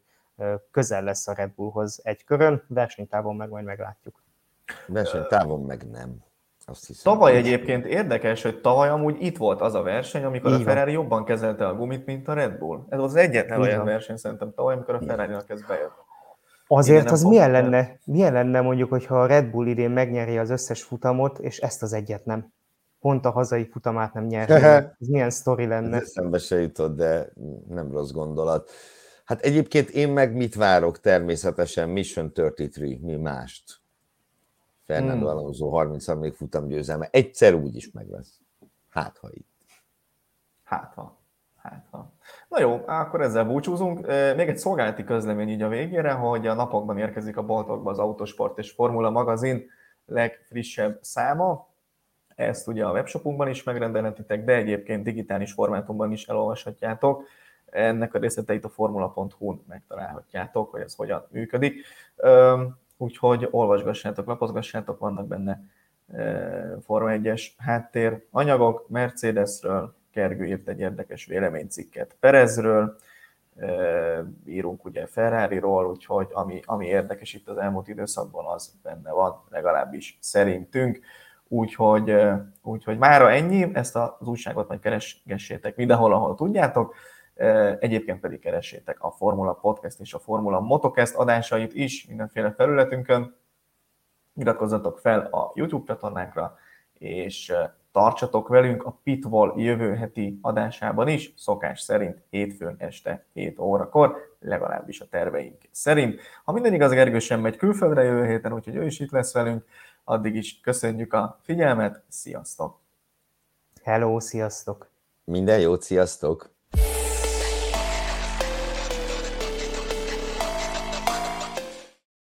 közel lesz a Red Bullhoz egy körön, versenytávon meg majd meglátjuk. Versenytávon meg nem. Azt hiszem, tavaly egyébként érdekes, hogy tavaly amúgy itt volt az a verseny, amikor Így a Ferrari jobban kezelte a gumit, mint a Red Bull. Ez az egyetlen Így olyan verseny szerintem tavaly, amikor a Ferrari-nak ez bejött. Azért az milyen lenne, milyen lenne mondjuk, hogyha a Red Bull idén megnyeri az összes futamot, és ezt az egyet nem? Pont a hazai futamát nem nyert. Ez milyen sztori lenne? Ez eszembe se jutott, de nem rossz gondolat. Hát egyébként én meg mit várok természetesen? Mission 33, mi mást? Fernando hmm. Alonso 33. futam győzelme. Egyszer úgy is meg lesz. Hát, ha itt. Hát, ha. Hát, ha. Na jó, akkor ezzel búcsúzunk. Még egy szolgálati közlemény így a végére, hogy a napokban érkezik a boltokba az Autosport és Formula magazin legfrissebb száma. Ezt ugye a webshopunkban is megrendelhetitek, de egyébként digitális formátumban is elolvashatjátok. Ennek a részleteit a formula.hu-n megtalálhatjátok, hogy ez hogyan működik. Úgyhogy olvasgassátok, lapozgassátok, vannak benne Forma 1-es háttér anyagok, Mercedesről, Kergő írt egy érdekes véleménycikket Perezről, írunk ugye Ferrari-ról, úgyhogy ami, ami érdekes itt az elmúlt időszakban, az benne van, legalábbis szerintünk. Úgyhogy, úgyhogy mára ennyi, ezt az újságot majd keresgessétek mindenhol, ahol tudjátok. Egyébként pedig keressétek a Formula Podcast és a Formula Motocast adásait is mindenféle felületünkön. Iratkozzatok fel a YouTube csatornákra, és tartsatok velünk a Pitwall jövő heti adásában is, szokás szerint hétfőn este 7 órakor, legalábbis a terveink szerint. Ha minden igaz, Gergő sem megy külföldre jövő héten, úgyhogy ő is itt lesz velünk. Addig is köszönjük a figyelmet, sziasztok! Hello, sziasztok! Minden jót, sziasztok!